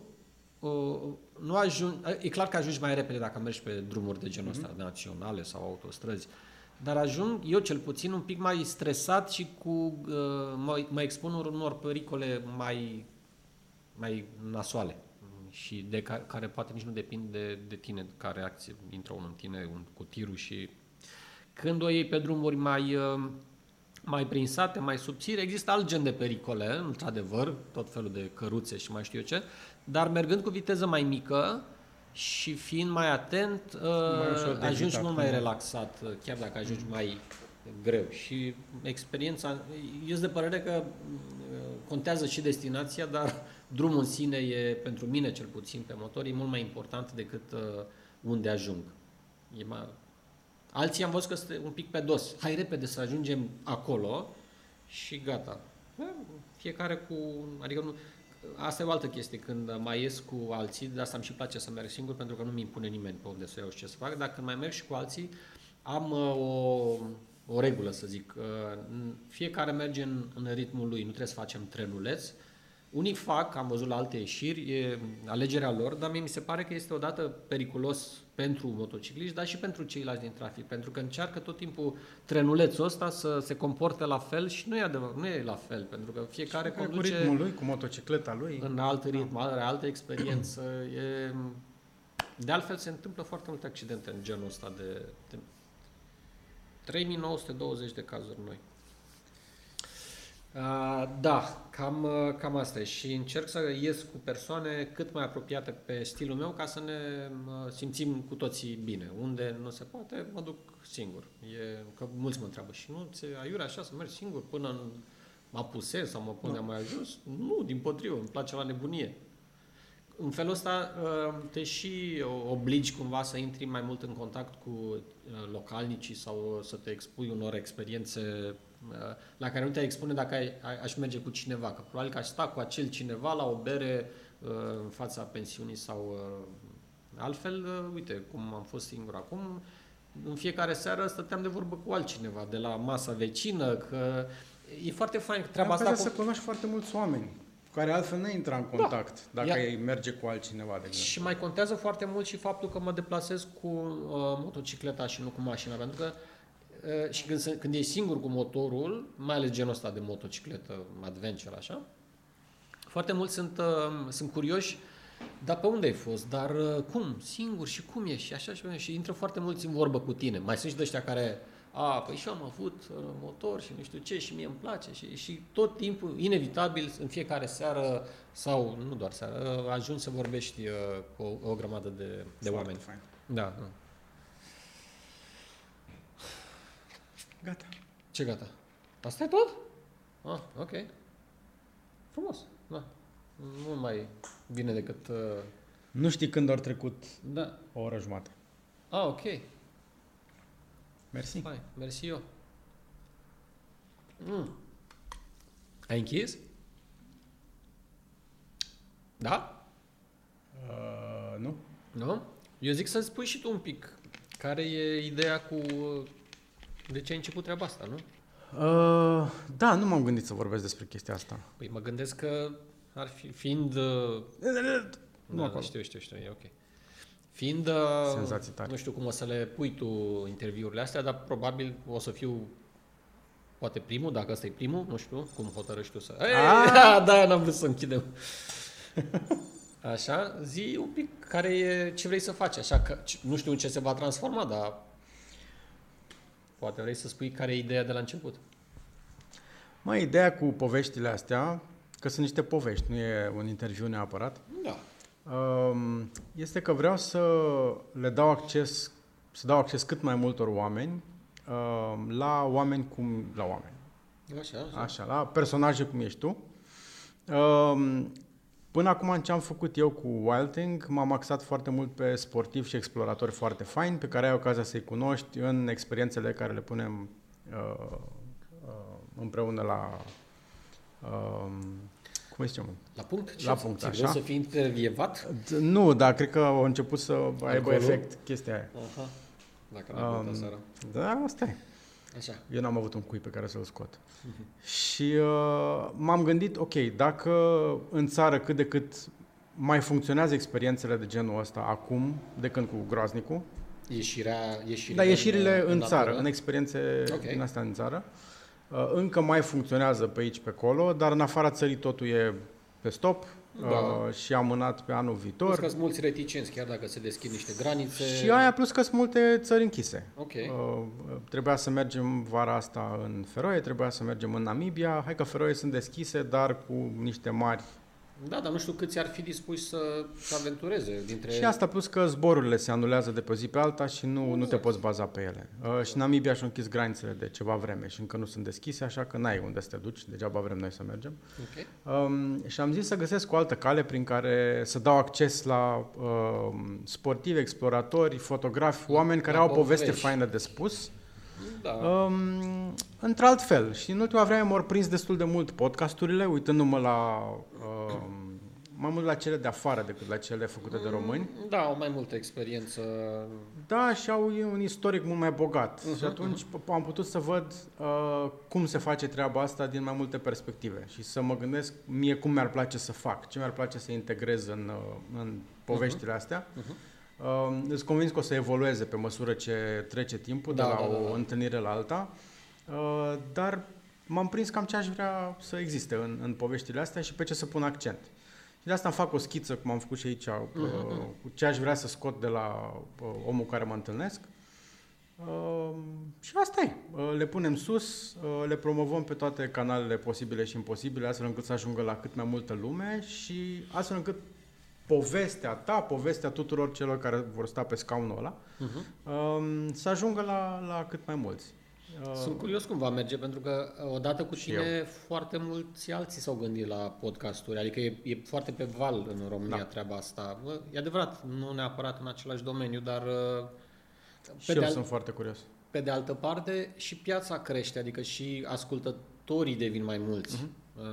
nu ajung, e clar că ajungi mai repede dacă mergi pe drumuri de genul ăsta, mm-hmm. naționale sau autostrăzi, dar ajung eu cel puțin un pic mai stresat și cu uh, mă, mă expun unor pericole mai, mai nasoale și de care, care poate nici nu depind de, de tine, ca reacție intră unul în tine un, cu tirul și când o iei pe drumuri mai uh, mai prinsate, mai subțire. Există alt gen de pericole, într-adevăr, tot felul de căruțe și mai știu eu ce, dar mergând cu viteză mai mică și fiind mai atent, mai uh, ajungi mult mai relaxat, uh, chiar dacă ajungi mai greu. Și experiența, eu sunt de părere că uh, contează și destinația, dar drumul în sine e, pentru mine cel puțin pe motor, e mult mai important decât uh, unde ajung. E mai... Alții am văzut că este un pic pe dos. Hai repede să ajungem acolo și gata. Fiecare cu... Adică nu, asta e o altă chestie. Când mai ies cu alții, de asta îmi și place să merg singur, pentru că nu mi impune nimeni pe unde să iau și ce să fac, dar când mai merg și cu alții, am uh, o, o regulă, să zic. Uh, fiecare merge în, în ritmul lui, nu trebuie să facem trenuleț. Unii fac, am văzut la alte ieșiri, e alegerea lor, dar mie mi se pare că este odată periculos pentru motocicliști, dar și pentru ceilalți din trafic, pentru că încearcă tot timpul trenulețul ăsta să se comporte la fel și nu e adevăr, nu e la fel, pentru că fiecare și conduce cu ritmul lui, cu motocicleta lui. În alt ritm, da. are altă experiență. e... De altfel se întâmplă foarte multe accidente în genul ăsta de, de 3920 de cazuri noi. Uh, da, cam, uh, cam asta e. Și încerc să ies cu persoane cât mai apropiate pe stilul meu ca să ne uh, simțim cu toții bine. Unde nu se poate, mă duc singur. E, că mulți mă întreabă și nu ți aiurea așa să mergi singur până în Mapuse sau mă pune da. mai ajuns? Nu, din potrivă, îmi place la nebunie. În felul ăsta te și obligi cumva să intri mai mult în contact cu localnicii sau să te expui unor experiențe la care nu te expune dacă ai, aș merge cu cineva, că probabil că aș sta cu acel cineva la o bere uh, în fața pensiunii sau uh, altfel, uh, uite, cum am fost singur acum, în fiecare seară stăteam de vorbă cu altcineva, de la masa vecină, că e foarte fain treaba asta. Cu... să cunoști foarte mulți oameni cu care altfel nu intra în da. contact da. dacă ai merge cu altcineva, de exemplu. Și mai contează foarte mult și faptul că mă deplasez cu uh, motocicleta și nu cu mașina, pentru că Eh, și când, când ești singur cu motorul, mai ales genul ăsta de motocicletă, adventure, așa, foarte mulți sunt, uh, sunt curioși, dar pe unde ai fost? Dar uh, cum? Singur? Și cum ești? Și așa și, și intră foarte mulți în vorbă cu tine. Mai sunt și de ăștia care, a, păi și eu am avut uh, motor și nu știu ce și mie îmi place și, și tot timpul, inevitabil, în fiecare seară sau nu doar seară, ajungi să vorbești uh, cu o, o grămadă de, de oameni. Fain. Da, da. Gata. Ce gata? Asta e tot? Ah, ok. Frumos. Da. Nu mai bine decât... Uh... Nu știi când au trecut da. o oră jumate. Ah, ok. Mersi. Hai, mersi eu. Mm. Ai închis? Da? Uh, nu. Nu? Eu zic să spui și tu un pic care e ideea cu de ce ai început treaba asta, nu? Uh, da, nu m-am gândit să vorbesc despre chestia asta. Păi mă gândesc că ar fi, fiind... Uh, nu da, acolo. știu, știu, știu, e ok. Fiind... Uh, Senzații tare. Nu știu cum o să le pui tu interviurile astea, dar probabil o să fiu poate primul, dacă ăsta e primul, nu știu, cum hotărăști tu să... Ei, ah! da, n-am vrut să închidem. Așa, zi un pic care e, ce vrei să faci, așa că nu știu în ce se va transforma, dar Poate vrei să spui care e ideea de la început. Mai ideea cu poveștile astea, că sunt niște povești, nu e un interviu neapărat. Da. Um, este că vreau să le dau acces, să dau acces cât mai multor oameni um, la oameni cum, la oameni. Așa, așa. Așa, la personaje cum ești tu. Um, Până acum, în ce am făcut eu cu Wilding, m-am axat foarte mult pe sportivi și exploratori foarte faini, pe care ai ocazia să-i cunoști în experiențele care le punem uh, uh, împreună la... Uh, cum îi zicem? La punct? La punct, așa. să fii intervievat? Nu, dar cred că au început să aibă efect chestia aia. Aha. Dacă n-am um, seara. Da, asta e. Așa. Eu n-am avut un cui pe care să-l scot. Uh-huh. Și uh, m-am gândit, ok, dacă în țară cât de cât mai funcționează experiențele de genul ăsta acum, de când cu groaznicul. Ieșirea, ieșirea da, ieșirile în, în, în țară, în experiențe okay. din astea în țară. Uh, încă mai funcționează pe aici, pe acolo, dar în afara țării totul e pe stop da. uh, și amânat pe anul viitor. Plus că sunt mulți reticenți, chiar dacă se deschid niște granițe. Și aia plus că sunt multe țări închise. Okay. Uh, trebuia să mergem vara asta în Feroe, trebuia să mergem în Namibia. Hai că Feroe sunt deschise, dar cu niște mari Da, dar nu știu câți ar fi dispuși să, să aventureze dintre... Și asta plus că zborurile se anulează de pe o zi pe alta și nu, exact. nu te exact. poți baza pe ele. Uh, și Namibia și-a închis granițele de ceva vreme și încă nu sunt deschise, așa că n-ai unde să te duci, degeaba vrem noi să mergem. Okay. Um, și am zis să găsesc o altă cale prin care să dau acces la uh, sportivi, exploratori, fotografi, oameni care la au o poveste faină de spus da. Um, într-alt fel. Și în ultima vreme m-au prins destul de mult podcasturile, uitându-mă la... Um, mai mult la cele de afară decât la cele făcute de români. Mm, da, au mai multă experiență. Da, și au un istoric mult mai bogat. Uh-huh. Și atunci am putut să văd uh, cum se face treaba asta din mai multe perspective și să mă gândesc mie cum mi-ar place să fac, ce mi-ar place să integrez în, uh, în poveștile uh-huh. astea. Uh-huh. Uh, sunt convins că o să evolueze pe măsură ce trece timpul da, de la da, o da, da. întâlnire la alta, uh, dar m-am prins cam ce aș vrea să existe în, în poveștile astea și pe ce să pun accent. Și de asta îmi fac o schiță, cum am făcut și aici, uh-huh. cu ce aș vrea să scot de la uh, omul care mă întâlnesc. Uh, și asta e. Uh, le punem sus, uh, le promovăm pe toate canalele posibile și imposibile, astfel încât să ajungă la cât mai multă lume și astfel încât povestea ta, povestea tuturor celor care vor sta pe scaunul ăla, uh-huh. să ajungă la, la cât mai mulți. Uh, Sunt curios cum va merge, pentru că uh, odată cu tine eu. foarte mulți alții s-au gândit la podcasturi, adică e, e foarte pe val în România da. treaba asta. E adevărat, nu neapărat în același domeniu, dar... Uh, pe și eu al... sunt foarte curios. Pe de altă parte, și piața crește, adică și ascultătorii devin mai mulți. Uh-huh.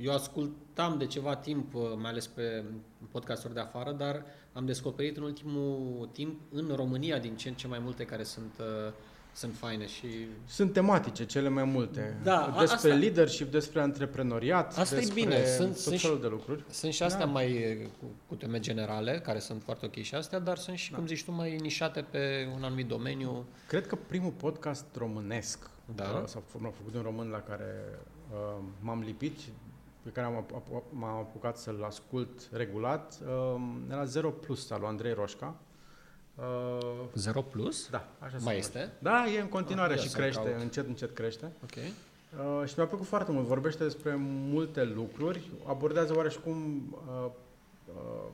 Eu ascultam de ceva timp, uh, mai ales pe podcasturi de afară, dar am descoperit în ultimul timp în România din ce în ce mai multe care sunt uh, sunt faine și... Sunt tematice cele mai multe. Da, despre asta, leadership, despre antreprenoriat, asta despre e bine. Sunt, tot sunt felul de lucruri. Sunt și astea da. mai cu, cu teme generale, care sunt foarte ok și astea, dar sunt și, da. cum zici tu, mai nișate pe un anumit domeniu. Cred că primul podcast românesc, da. sau făcut în român la care uh, m-am lipit pe care am, m-am apucat să-l ascult regulat, uh, era Zero Plus al lui Andrei Roșca. Uh, Zero Plus? Da, așa Mai este? Da, e în continuare ah, și crește, caut. încet, încet crește. Ok. Uh, și mi-a plăcut foarte mult. Vorbește despre multe lucruri, abordează oareșcum, uh, uh,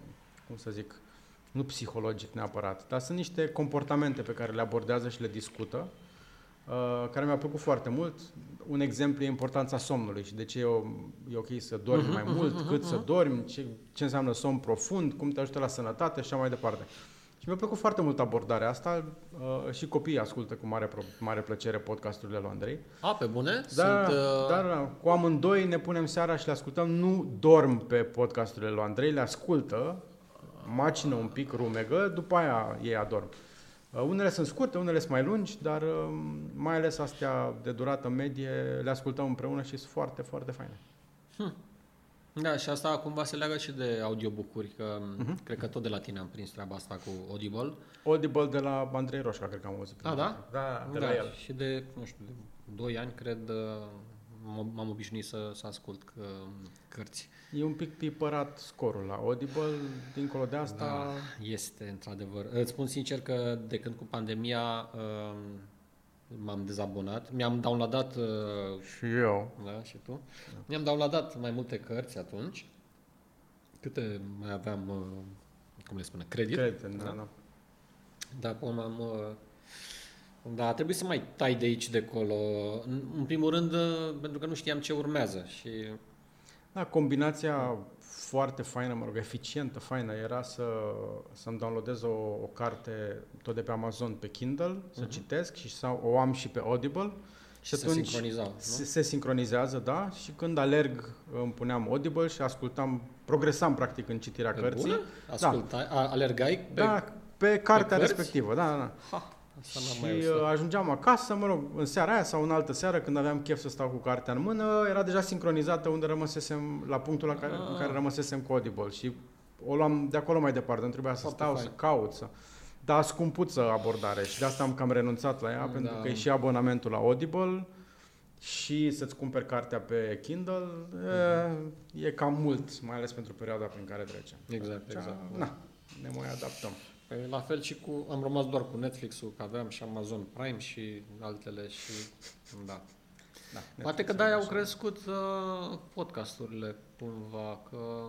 cum să zic, nu psihologic neapărat, dar sunt niște comportamente pe care le abordează și le discută, uh, care mi-a plăcut foarte mult un exemplu e importanța somnului și de ce e, o, e ok să dormi uh-huh, mai mult, uh-huh, cât uh-huh. să dormi, ce, ce înseamnă somn profund, cum te ajută la sănătate și așa mai departe. Și mi-a plăcut foarte mult abordarea asta uh, și copiii ascultă cu mare, mare plăcere podcasturile lui Andrei. A, pe bune? Da, Sunt, uh... da, da, cu amândoi ne punem seara și le ascultăm. Nu dorm pe podcasturile lui Andrei, le ascultă, macină un pic, rumegă, după aia ei adorm. Uh, unele sunt scurte, unele sunt mai lungi, dar uh, mai ales astea de durată medie le ascultăm împreună și sunt foarte, foarte faine. Hm. Da, și asta cumva se leagă și de audiobook-uri, că uh-huh. cred că tot de la tine am prins treaba asta cu Audible. Audible de la Andrei Roșca, cred că am auzit. A, da? Da, de da, la el. Și de, nu știu, de 2 ani, cred, uh, m-am obișnuit să, să ascult că, cărți. E un pic pipărat scorul la Audible, dincolo de asta... Da, este, într-adevăr. Îți spun sincer că de când cu pandemia uh, m-am dezabonat, mi-am downloadat... Uh, și eu. Da, și tu. Da. Mi-am downloadat mai multe cărți atunci. Câte mai aveam, uh, cum le spune, credit? Credit, da, da. da. Da, acum am... Uh, da, trebuie să mai tai de aici, de acolo. În, în primul rând, uh, pentru că nu știam ce urmează și da, combinația foarte faină, mă rog, eficientă, faină, era să, să-mi downloadez o, o carte tot de pe Amazon pe Kindle, uh-huh. să mhm. citesc și să o am și pe Audible. Și, și atunci se, se, se sincronizează, da, și când alerg îmi puneam Audible și ascultam, progresam practic în citirea pe cărții. Bună? Ascultai, da. alergai pe, da, pe cartea pe respectivă, da, da. Ha. Asta și mai uh, ajungeam acasă, mă rog, în seara aia sau în altă seară, când aveam chef să stau cu cartea în mână, era deja sincronizată unde rămăsesem, la punctul la care, ah. în care rămăsesem cu Audible și o luam de acolo mai departe, nu trebuia să Foarte stau, fain. să caut, să... Dar scumpuță abordare și de asta am cam renunțat la ea, da. pentru că e și abonamentul la Audible și să-ți cumperi cartea pe Kindle, uh-huh. e, e cam mult, mai ales pentru perioada prin care trecem. Exact, exact. Na, ne mai adaptăm. Păi, la fel și cu, am rămas doar cu Netflix-ul, că aveam și Amazon Prime și altele și, da. Da, Poate că de au crescut uh, podcasturile cumva, că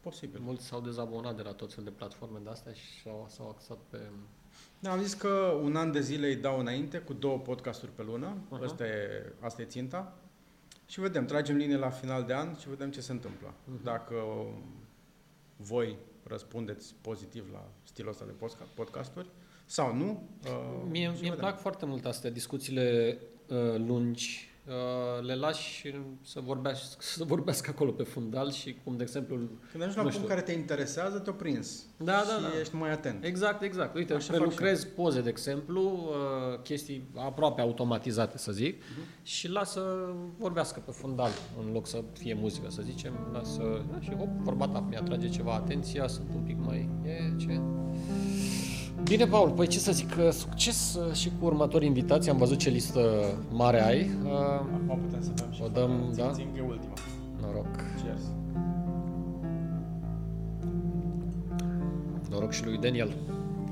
Posibil. mulți s-au dezabonat de la tot fel de platforme de astea și s-au, s-au axat pe... Da, am zis că un an de zile îi dau înainte cu două podcasturi pe lună. Uh-huh. Asta, e, asta e ținta. Și vedem, tragem linie la final de an și vedem ce se întâmplă. Uh-huh. Dacă voi răspundeți pozitiv la stilul ăsta de podcasturi sau nu. Uh, mie mie îmi plac foarte mult astea, discuțiile uh, lungi Uh, le lași să vorbească, să vorbească acolo pe fundal și cum, de exemplu... Când ajungi la un punct care te interesează, te-o prins. Da, da, și da. ești mai atent. Exact, exact. Uite, Așa prelucrez poze, de exemplu, uh, chestii aproape automatizate, să zic, uh-huh. și lasă vorbească pe fundal, în loc să fie muzică, să zicem. Lasă, da, și hop, vorba ta mi-atrage ceva atenția, sunt un pic mai... E, ce? Bine, Paul, păi ce să zic, succes uh, și cu următorii invitații. Am văzut ce listă mare ai. Uh, Acum putem să dăm și o dăm, da? Țin, țin ultima. Noroc. Cheers. Noroc și lui Daniel.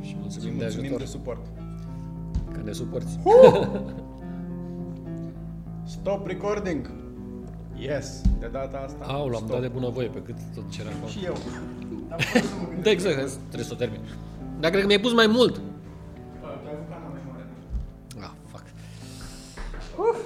Și mulțumim, și de mulțumim ajutor. de suport. Că ne suporți. Stop recording! Yes, de data asta. Au, l-am dat de bunăvoie pe cât tot ce era Și eu. da, exact, trebuie să o termin. Dar cred că mi-ai pus mai mult. Da, fuck. Uf.